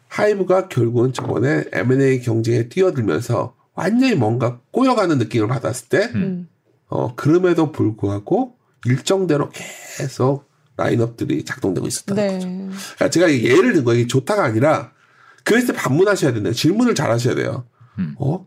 C: 하이브가 결국은 저번에 M&A 경쟁에 뛰어들면서 완전히 뭔가 꼬여가는 느낌을 받았을 때
A: 음.
C: 어, 그럼에도 불구하고 일정대로 계속 라인업들이 작동되고 있었다는
A: 네.
C: 거죠. 그러니까 제가 예를 든 거예요. 이게 좋다가 아니라 그랬을 때 반문하셔야 된다. 질문을 잘 하셔야 돼요.
B: 음.
C: 어?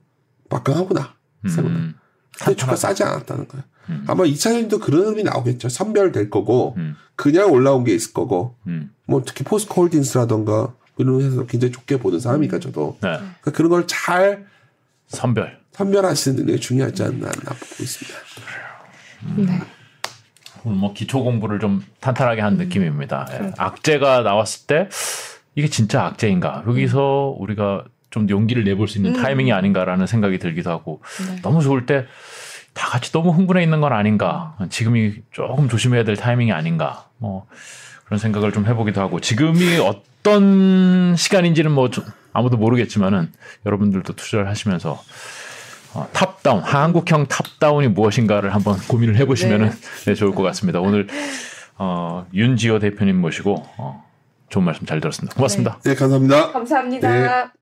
C: 막강하구나. 생각보다.
B: 음,
C: 근데 주가 싸지 않았다는 거예요. 아마 2차전도 그런 의미 나오겠죠. 선별될 거고
B: 음.
C: 그냥 올라온 게 있을 거고
B: 음.
C: 뭐 특히 포스코 홀딩스라던가 이런 회사도 굉장히 좋게 보는 사람이니까 저도
B: 네.
C: 그러니까 그런 걸 잘
B: 선별.
C: 선별하시는 능력이 중요하지 않나 보고 있습니다.
A: 네.
B: 오늘 뭐 기초 공부를 좀 탄탄하게 한 느낌입니다. 예. 악재가 나왔을 때 이게 진짜 악재인가? 여기서 우리가 좀 용기를 내볼 수 있는
A: 음.
B: 타이밍이 아닌가라는 생각이 들기도 하고
A: 네.
B: 너무 좋을 때 다 같이 너무 흥분해 있는 건 아닌가? 지금이 조금 조심해야 될 타이밍이 아닌가? 뭐 그런 생각을 좀 해보기도 하고 지금이 어떤 시간인지는 뭐좀 아무도 모르겠지만은 여러분들도 투자를 하시면서 어, top-down 한국형 top-down이 무엇인가를 한번 고민을 해보시면은 네, 좋을 것 같습니다. 오늘 어, 윤지호 대표님 모시고 어, 좋은 말씀 잘 들었습니다. 고맙습니다.
C: 네, 감사합니다.
A: 감사합니다.
C: 네.